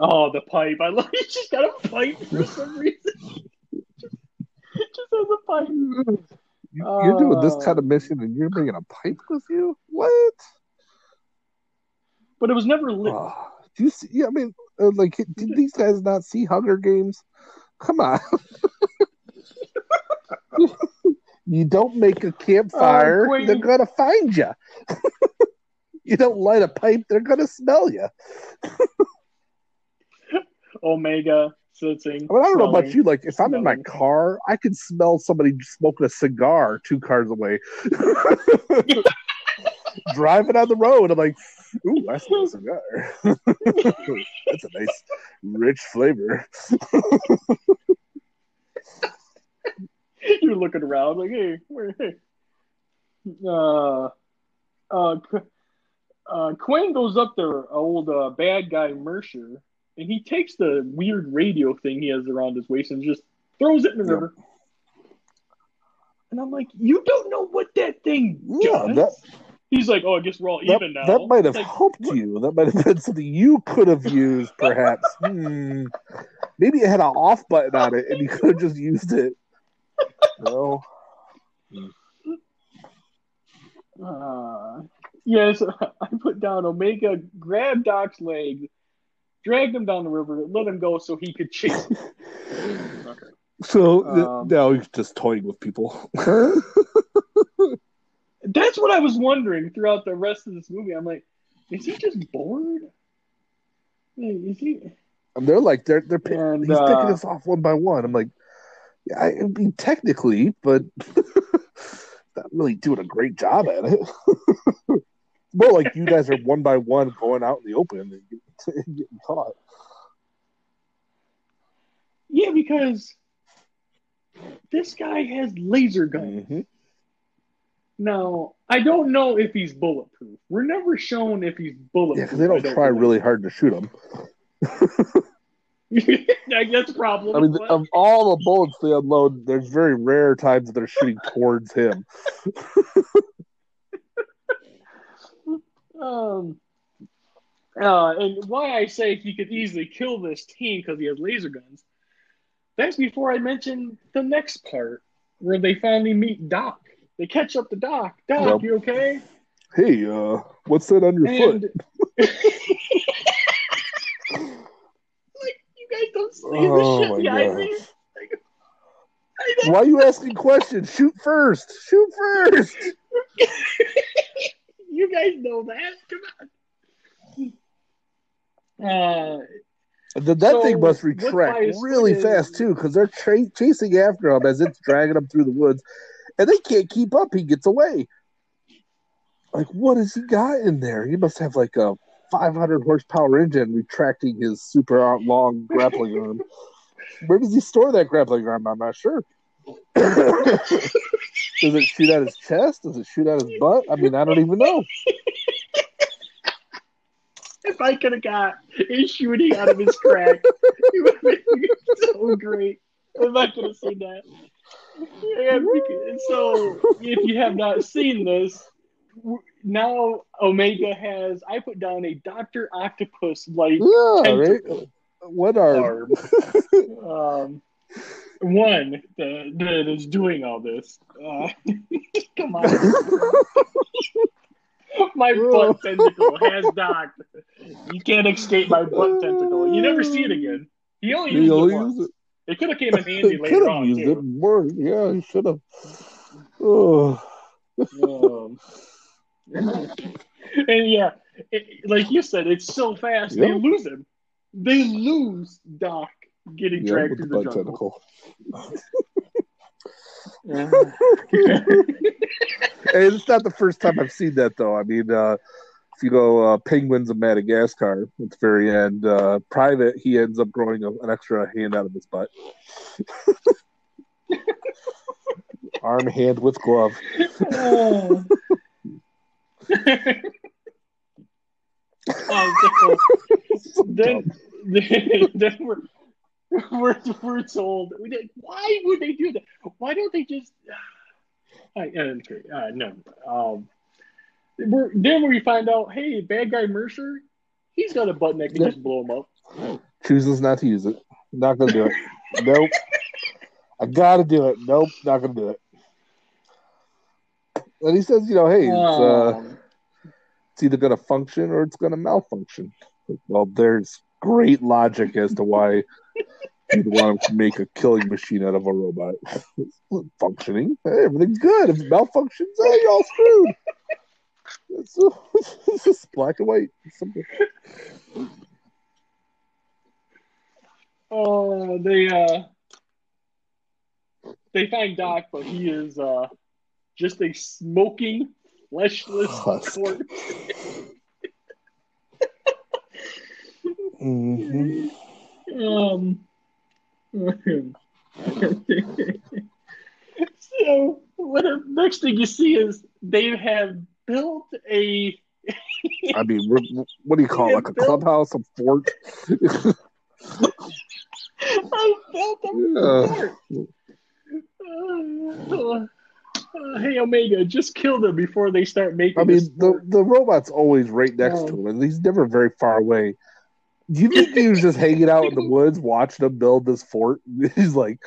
B: Oh, the pipe. I love he just got a pipe for some reason. just, just has a pipe.
C: You, are doing this kind of mission and you're bringing a pipe with you? What?
B: But it was never lit. Oh.
C: Do you see? Yeah, I mean, uh, like, did these guys not see Hunger Games? Come on. you don't make a campfire, uh, they're gonna find you. you don't light a pipe, they're gonna smell you.
B: Omega sitting.
C: I, mean, I don't know about you. Like, if I'm in my car, I can smell somebody smoking a cigar two cars away. Driving on the road, I'm like, Ooh, that's a cigar. that's a nice, rich flavor.
B: You're looking around like, hey, where, hey. Uh, uh, uh, Quinn goes up there, old uh, bad guy Mercer, and he takes the weird radio thing he has around his waist and just throws it in the yep. river. And I'm like, you don't know what that thing yeah, does. That, He's like, oh, I guess we're all
C: that,
B: even now.
C: That might have like, helped what? you. That might have been something you could have used, perhaps. hmm. Maybe it had an off button on it, and you could have just used it. No.
B: Uh, yes, I put down Omega, grabbed Doc's leg, dragged him down the river, let him go so he could chase him.
C: okay. So um, now he's just toying with people.
B: That's what I was wondering throughout the rest of this movie. I'm like, is he just bored? Is he?
C: And they're like, they're they're and, he's uh, picking us off one by one. I'm like, yeah, I mean, technically, but not really doing a great job at it. More like you guys are one by one going out in the open and getting caught.
B: Yeah, because this guy has laser guns. Mm-hmm. Now, I don't know if he's bulletproof. We're never shown if he's bulletproof.
C: Yeah, because they don't, don't try really hard to shoot him.
B: That's problem.
C: I mean, but... of all the bullets they unload, there's very rare times that they're shooting towards him.
B: um, uh, and why I say he could easily kill this team because he has laser guns. That's before I mention the next part where they finally meet Doc. They catch up to Doc. Doc, yep. you okay?
C: Hey, uh, what's that on your and... foot? like
B: you guys don't see oh, the shit behind me.
C: Why are you asking questions? Shoot first. Shoot first.
B: you guys know that. Come on. Uh,
C: the, that so thing must retract really fast too, because they're tra- chasing after him as it's dragging him through the woods and they can't keep up. He gets away. Like, what has he got in there? He must have like a 500 horsepower engine retracting his super long grappling arm. Where does he store that grappling arm? I'm not sure. does it shoot at his chest? Does it shoot at his butt? I mean, I don't even know.
B: If I could have got it shooting out of his crack, it would have been so great. If I could have seen that. Yeah, so if you have not seen this, now Omega has. I put down a Doctor Octopus like
C: yeah, right? What are
B: um, one that, that is doing all this. Uh, come on. my butt tentacle has Doc. You can't escape my butt tentacle. You never see it again. He only uses it once. It could have came in handy later on used too. It
C: more. Yeah, he should have. Oh. um,
B: and yeah, it, like you said, it's so fast they lose him. They lose Doc getting yeah, dragged through the, the jungle.
C: hey, it's not the first time I've seen that though. I mean, uh, if you go uh, Penguins of Madagascar at the very end, uh, Private, he ends up growing a, an extra hand out of his butt. Arm, hand with glove. oh,
B: so then, then, then we're, we're, we're told why would they do that? Why don't they just? I, i'm uh, no. Um, we're, then we find out, hey, bad guy Mercer, he's got a button that can yep. just blow him up.
C: Chooses not to use it. Not gonna do it. nope. I gotta do it. Nope, not gonna do it. And he says, you know, hey, it's, uh, um, it's either gonna function or it's gonna malfunction. Well, there's great logic as to why you'd want to make a killing machine out of a robot. functioning, everything's good. If it malfunctions, hey, you're all screwed. It's, it's just black and white.
B: Oh, they uh, they find Doc, but he is uh, just a smoking, fleshless corpse. mm-hmm. Um. so, what? The next thing you see is they have built a.
C: I mean, what do you call it? Like a built... clubhouse, a fort?
B: I built a fort. Uh, uh, hey Omega, just kill them before they start making.
C: I mean, the the robot's always right next to him, and he's never very far away. Do you think he was just hanging out in the woods watching them build this fort? He's like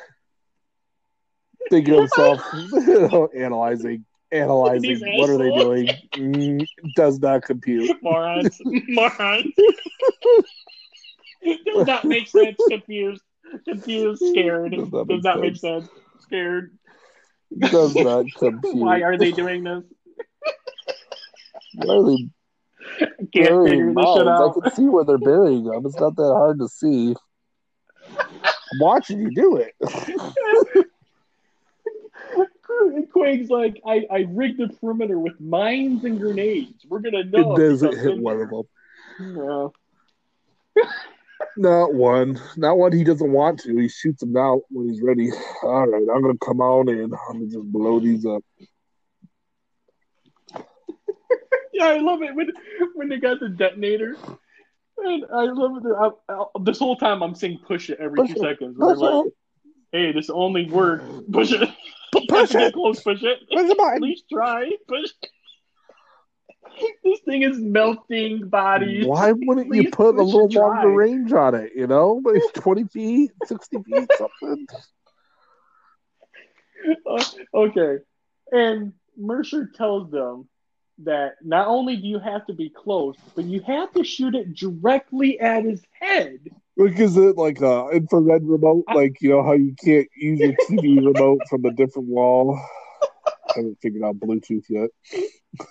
C: thinking to himself, analyzing, analyzing. What are they doing? Mm, does not compute.
B: Morons, morons. does not make sense. Confused, confused, scared. Does not, does not make sense. Scared.
C: Does not compute.
B: Why are they doing this?
C: Why are they can't figure this shit out. I can see where they're burying them. It's not that hard to see. I'm watching you do it.
B: Quake's like, I, I rigged the perimeter with mines and grenades. We're gonna know.
C: It doesn't hit one of them.
B: No.
C: Not one. Not one he doesn't want to. He shoots them out when he's ready. All right, I'm gonna come on in. I'm gonna just blow these up.
B: yeah, I love it when when they got the detonator. And I love it. I, I, this whole time I'm saying push it every push two it. seconds. We're like, hey, this only work. Push it. Push it. Close. Push it. Push it. At least try. Push. this thing is melting bodies.
C: Why wouldn't you put a little longer range on it? You know, like twenty feet, sixty feet, something.
B: Uh, okay, and Mercer tells them that not only do you have to be close, but you have to shoot it directly at his head.
C: Like, is it like a infrared remote? Like, you know how you can't use your TV remote from a different wall? I haven't figured out Bluetooth yet.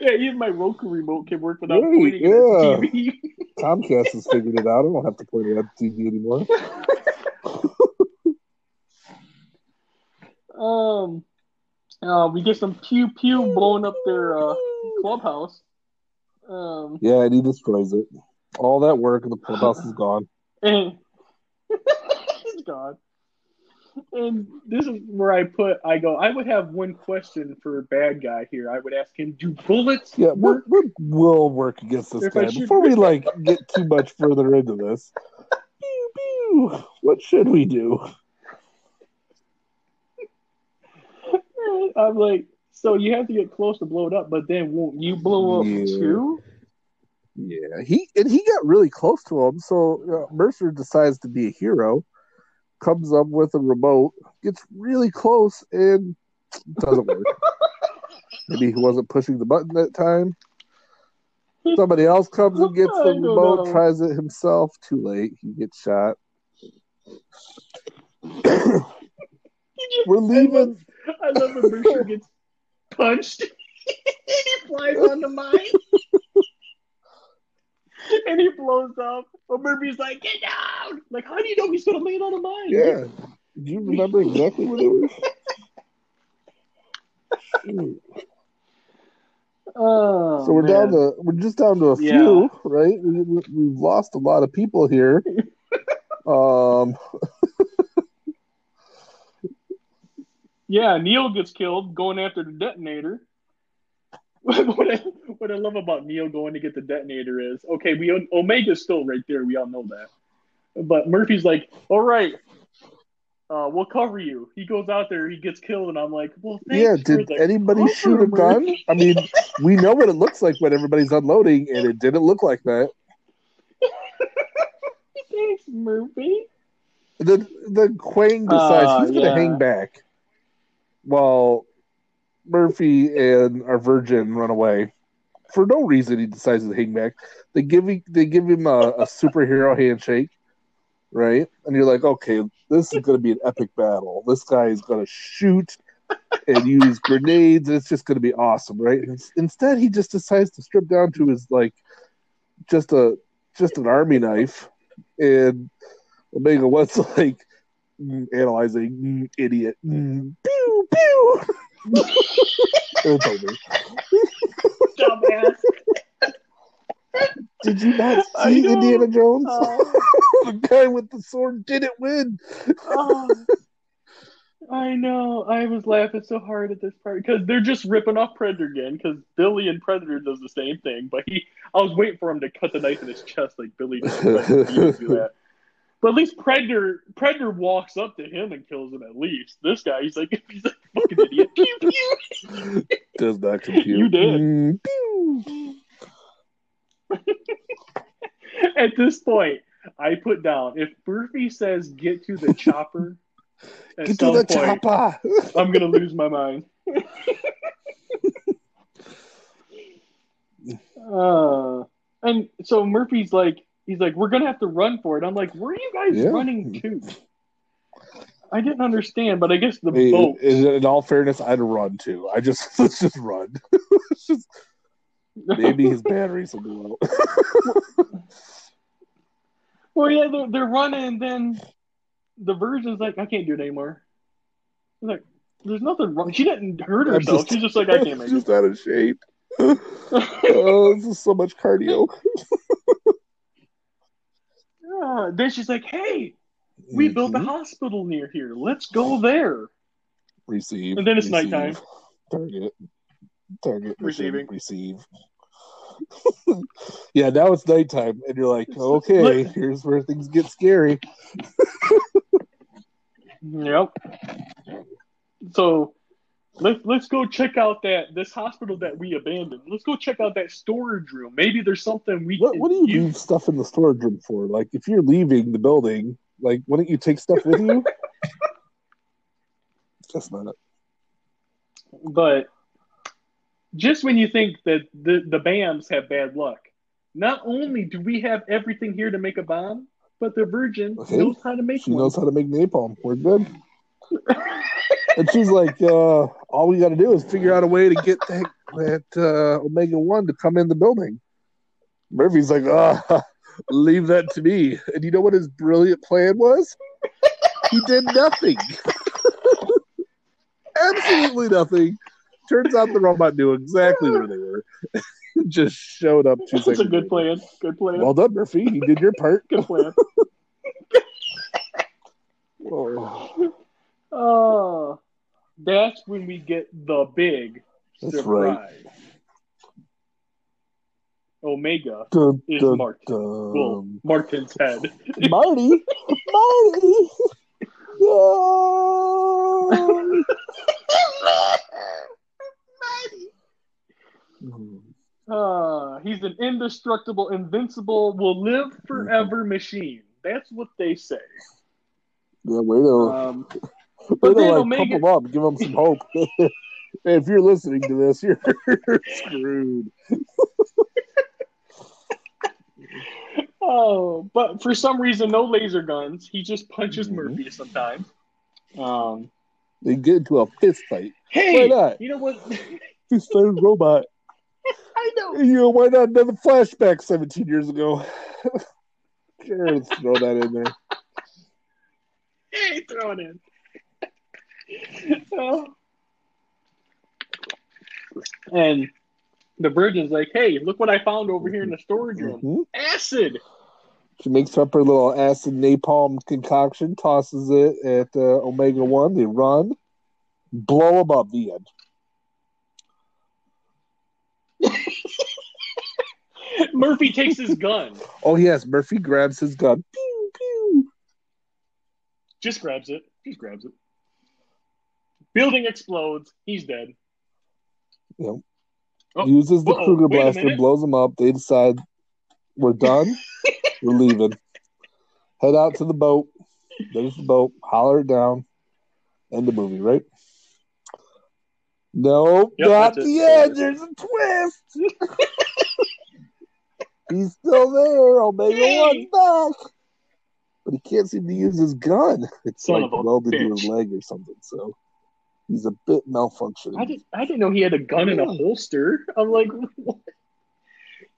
B: yeah, even my Roku remote can work without right, pointing yeah. at the TV.
C: Comcast has figured it out. I don't have to point it at the TV anymore.
B: um, uh, we get some pew pew blowing up their uh, clubhouse. Um,
C: yeah, and he destroys it. All that work and the clubhouse is gone.
B: And it's gone. And this is where I put. I go. I would have one question for a bad guy here. I would ask him, "Do bullets
C: yeah, work? What will work against this if guy?" Before we like get too much further into this, pew, pew, what should we do?
B: I'm like, so you have to get close to blow it up, but then won't you blow up yeah. too?
C: Yeah, he and he got really close to him. So uh, Mercer decides to be a hero, comes up with a remote, gets really close, and doesn't work. Maybe he wasn't pushing the button that time. Somebody else comes and gets the remote, know. tries it himself. Too late. He gets shot. We're leaving.
B: I love when Mercer gets punched. he flies on the mine. and he blows up. But Murphy's like, get down! Like, how do you know he's gonna land on a mine?
C: Yeah. Do you remember exactly what it was?
B: Oh,
C: so we're
B: man.
C: down to we're just down to a yeah. few, right? We, we, we've lost a lot of people here. um,
B: Yeah, Neil gets killed going after the detonator. what, I, what I love about Neil going to get the detonator is okay, we Omega's still right there. We all know that. But Murphy's like, all right, uh, we'll cover you. He goes out there, he gets killed, and I'm like, well, yeah.
C: Did anybody shoot a gun? I mean, we know what it looks like when everybody's unloading, and it didn't look like that.
B: Thanks, Murphy.
C: The the Quang decides uh, he's gonna yeah. hang back while Murphy and our Virgin run away. For no reason, he decides to hang back. They give him, they give him a, a superhero handshake, right? And you're like, okay, this is going to be an epic battle. This guy is going to shoot and use grenades, it's just going to be awesome, right? Instead, he just decides to strip down to his like just a just an army knife, and Omega What's like, analyzing, mm, idiot, mm, pew pew. it's over.
B: Dumbass.
C: Did you not see Indiana Jones? Uh, the guy with the sword didn't win.
B: uh, I know, I was laughing so hard at this part because they're just ripping off Predator again. Because Billy and Predator does the same thing, but he, I was waiting for him to cut the knife in his chest like Billy does. But at least Predator, Predator walks up to him and kills him. At least this guy, he's like, he's like fucking idiot. pew pew.
C: Does not compute.
B: You did.
C: Mm, pew.
B: At this point, I put down if Murphy says get to the chopper.
C: Get to the
B: point,
C: chopper.
B: I'm gonna lose my mind. uh, and so Murphy's like, he's like, we're gonna have to run for it. I'm like, where are you guys
C: Yeah.
B: running to? I didn't understand, but I guess the
C: Hey,
B: boat.
C: in, in all fairness, I'd run too. I just let's just run. Let's just maybe his batteries will go out.
B: well, yeah, they're, they're running, and then the Virgin's like, I can't do it anymore. I'm like, there's nothing wrong. She didn't hurt herself.
C: just-
B: She's just like, I can't make it.
C: just out of shape. oh, this is so much cardio.
B: Then she's like, hey, we built a
C: Mhm.
B: hospital near here. Let's go there.
C: receive,
B: And then it's
C: receive,
B: nighttime.
C: Target, target,
B: Receiving.
C: Receive. yeah, now it's nighttime, and you're like, okay,
B: look-
C: here's where things get scary.
B: Yep. So let's let's go check out that this hospital that we abandoned. Let's go check out that storage room. Maybe there's something we
C: What,
B: can
C: what do you
B: use.
C: leave stuff in the storage room for? Like, if you're leaving the building, like, why don't you take stuff with you? That's not it.
B: But just when you think that the, the BAMs have bad luck, not only do we have everything here to make a bomb, but the Virgin
C: Okay.
B: knows how to make
C: She
B: one.
C: knows how to make napalm. We're good. And she's like, uh, all we got to do is figure out a way to get that, that uh, Omega 1 to come in the building. Murphy's like, ah, leave that to me. And you know what his brilliant plan was? He did nothing. Absolutely nothing. Turns out the robot knew exactly where they were. Just showed up
B: That's a good plan. Good plan.
C: Well done, Murphy. You did your part.
B: good plan.
C: Oh,
B: Oh, that's when we get the big
C: That's
B: surprise. Omega
C: dun,
B: is Martin. Well, Martin's head.
C: Marty, Marty. No.
B: Uh, he's an indestructible, invincible, will live forever machine. That's what they say.
C: Yeah, wait to,
B: Um, but then
C: like
B: Omega-
C: pump them up, give them some hope. If you're listening to this, you're screwed.
B: oh, but for some reason, no laser guns. He just punches
C: Mhm.
B: Murphy sometimes. Um,
C: They get into a fist fight.
B: hey,
C: Why not?
B: you know what?
C: Fist robot.
B: I know.
C: You know, why not another flashback 17 years ago? sure, throw that in there.
B: Hey, throw it in. And the Virgin's like, hey, look what I found over here in the storage room.
C: Mhm.
B: Acid.
C: She makes up her little acid napalm concoction, tosses it at uh, Omega 1. They run, blow them up. The end.
B: Murphy takes his gun.
C: Oh, yes, Murphy grabs his gun. Pew, pew.
B: Just grabs it. Just grabs it. Building explodes. He's dead.
C: Yep.
B: Oh,
C: Uses the Kruger blaster, blows them up. They decide we're done. we're leaving. Head out to the boat. There's the boat. Holler it down. End the movie, right? Nope,
B: Yep,
C: not the end. There's a twist. He's still there. Omega. One's back. But he can't seem to use his gun. It's
B: Son
C: like welded to his leg or something. So he's a bit malfunctioning.
B: I didn't. I didn't know he had a gun in a holster. I'm like, what?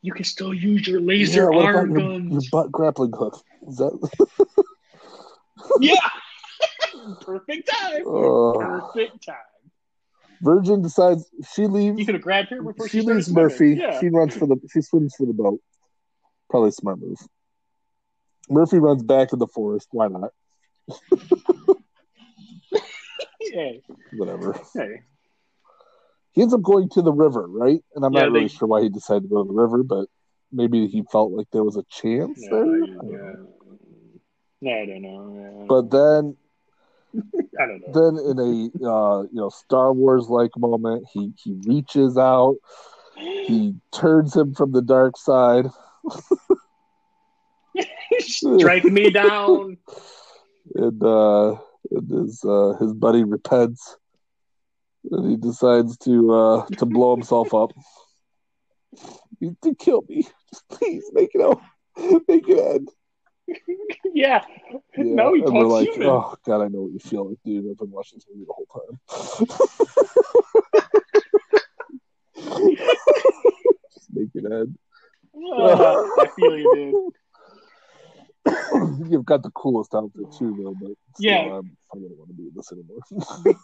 B: you can still use your laser
C: Yeah, what
B: arm
C: your,
B: guns.
C: your butt grappling hook. Is that
B: Yeah. Perfect time.
C: Oh.
B: Perfect time.
C: Virgin decides she leaves.
B: You could have grabbed her before she,
C: she leaves. Murphy.
B: Yeah.
C: She runs for the. She swims for the boat. Probably a smart move. Murphy runs back to the forest. Why not?
B: Hey,
C: whatever.
B: hey.
C: He ends up going to the river, right? And I'm
B: Yeah,
C: not really sure why he decided to go to the river, but maybe he felt like there was a chance
B: Yeah,
C: there.
B: yeah. No, I don't know.
C: But then,
B: I don't know.
C: then in a uh, you know Star Wars like moment, he he reaches out, he turns him from the dark side.
B: Strike me down.
C: and uh, and his uh, his buddy repents, and he decides to uh, to blow himself up. You to kill me, just please make it out, make it end.
B: yeah.
C: Yeah,
B: No, he
C: and we're like,
B: human.
C: oh god, I know what you feel like, dude. I've been watching this movie the whole time. just make it end.
B: Uh, I feel you, dude.
C: You've got the coolest outfit too, though. But still,
B: Yeah.
C: I'm, I don't want to be in this anymore.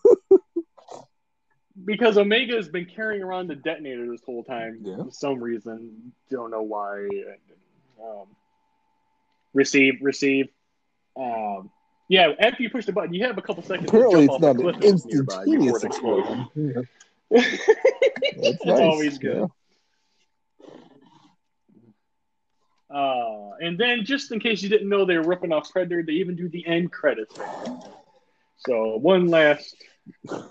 B: Because Omega has been carrying around the detonator this whole time
C: Yeah.
B: for some reason. Don't know why. Um, receive, receive. Um, yeah, after you push the button, you have a couple seconds
C: Apparently,
B: to
C: it's not an
B: a cliff that's nearby before
C: instantaneous explosion. Yeah. Nice.
B: always good. Uh, and then, just in case you didn't know they were ripping off Predator, they even do the end credits. right. So one last thing,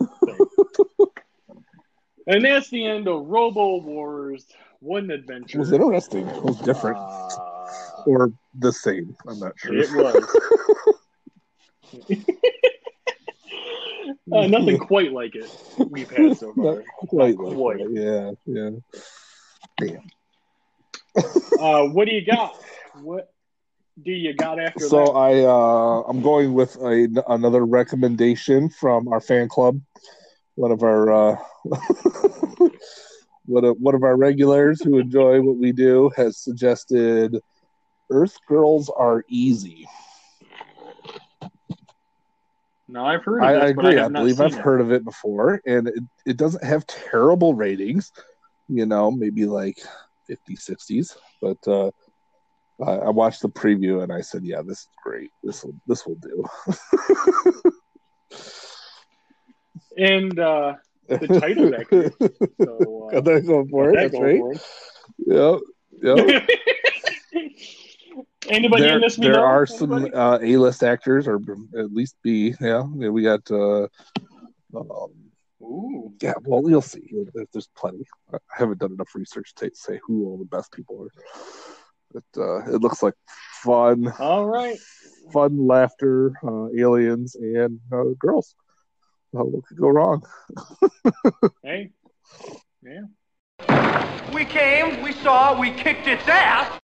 B: and that's the end of Robowar's One Adventure.
C: was interesting. It was different.
B: Uh,
C: or the same. I'm not sure.
B: it was. uh, nothing quite like it we've had so far.
C: Not quite
B: Not
C: like
B: quite.
C: that. Yeah, yeah.
B: Uh, what do you got? What do you got after that
C: So
B: that?
C: I uh, I'm going with a, another recommendation from our fan club. One of our uh, one of one of our regulars who enjoy what we do has suggested Earth Girls Are Easy.
B: No, I've heard of
C: I,
B: this,
C: I
B: I,
C: agree. I,
B: have
C: believe I've
B: it.
C: heard of it before, and it, it doesn't have terrible ratings. You know, maybe like 50, 60s. But uh, I, I watched the preview and I said, "Yeah, this is great. This will this will do."
B: And uh, the title that. So, uh,
C: Got going for it. That's right. Yep. Yep.
B: Anybody
C: there
B: in this?
C: there
B: know?
C: are some uh, A-list actors, or at least B. Yeah, Yeah, we got. Uh, um,
B: Ooh.
C: yeah, well, you'll see. There- There's plenty. I haven't done enough research to say who all the best people are. But uh, it looks like fun,
B: All right.
C: fun laughter, uh, aliens, and uh, girls. Uh, what could go wrong?
B: Hey. Yeah.
A: We came, we saw, we kicked its ass.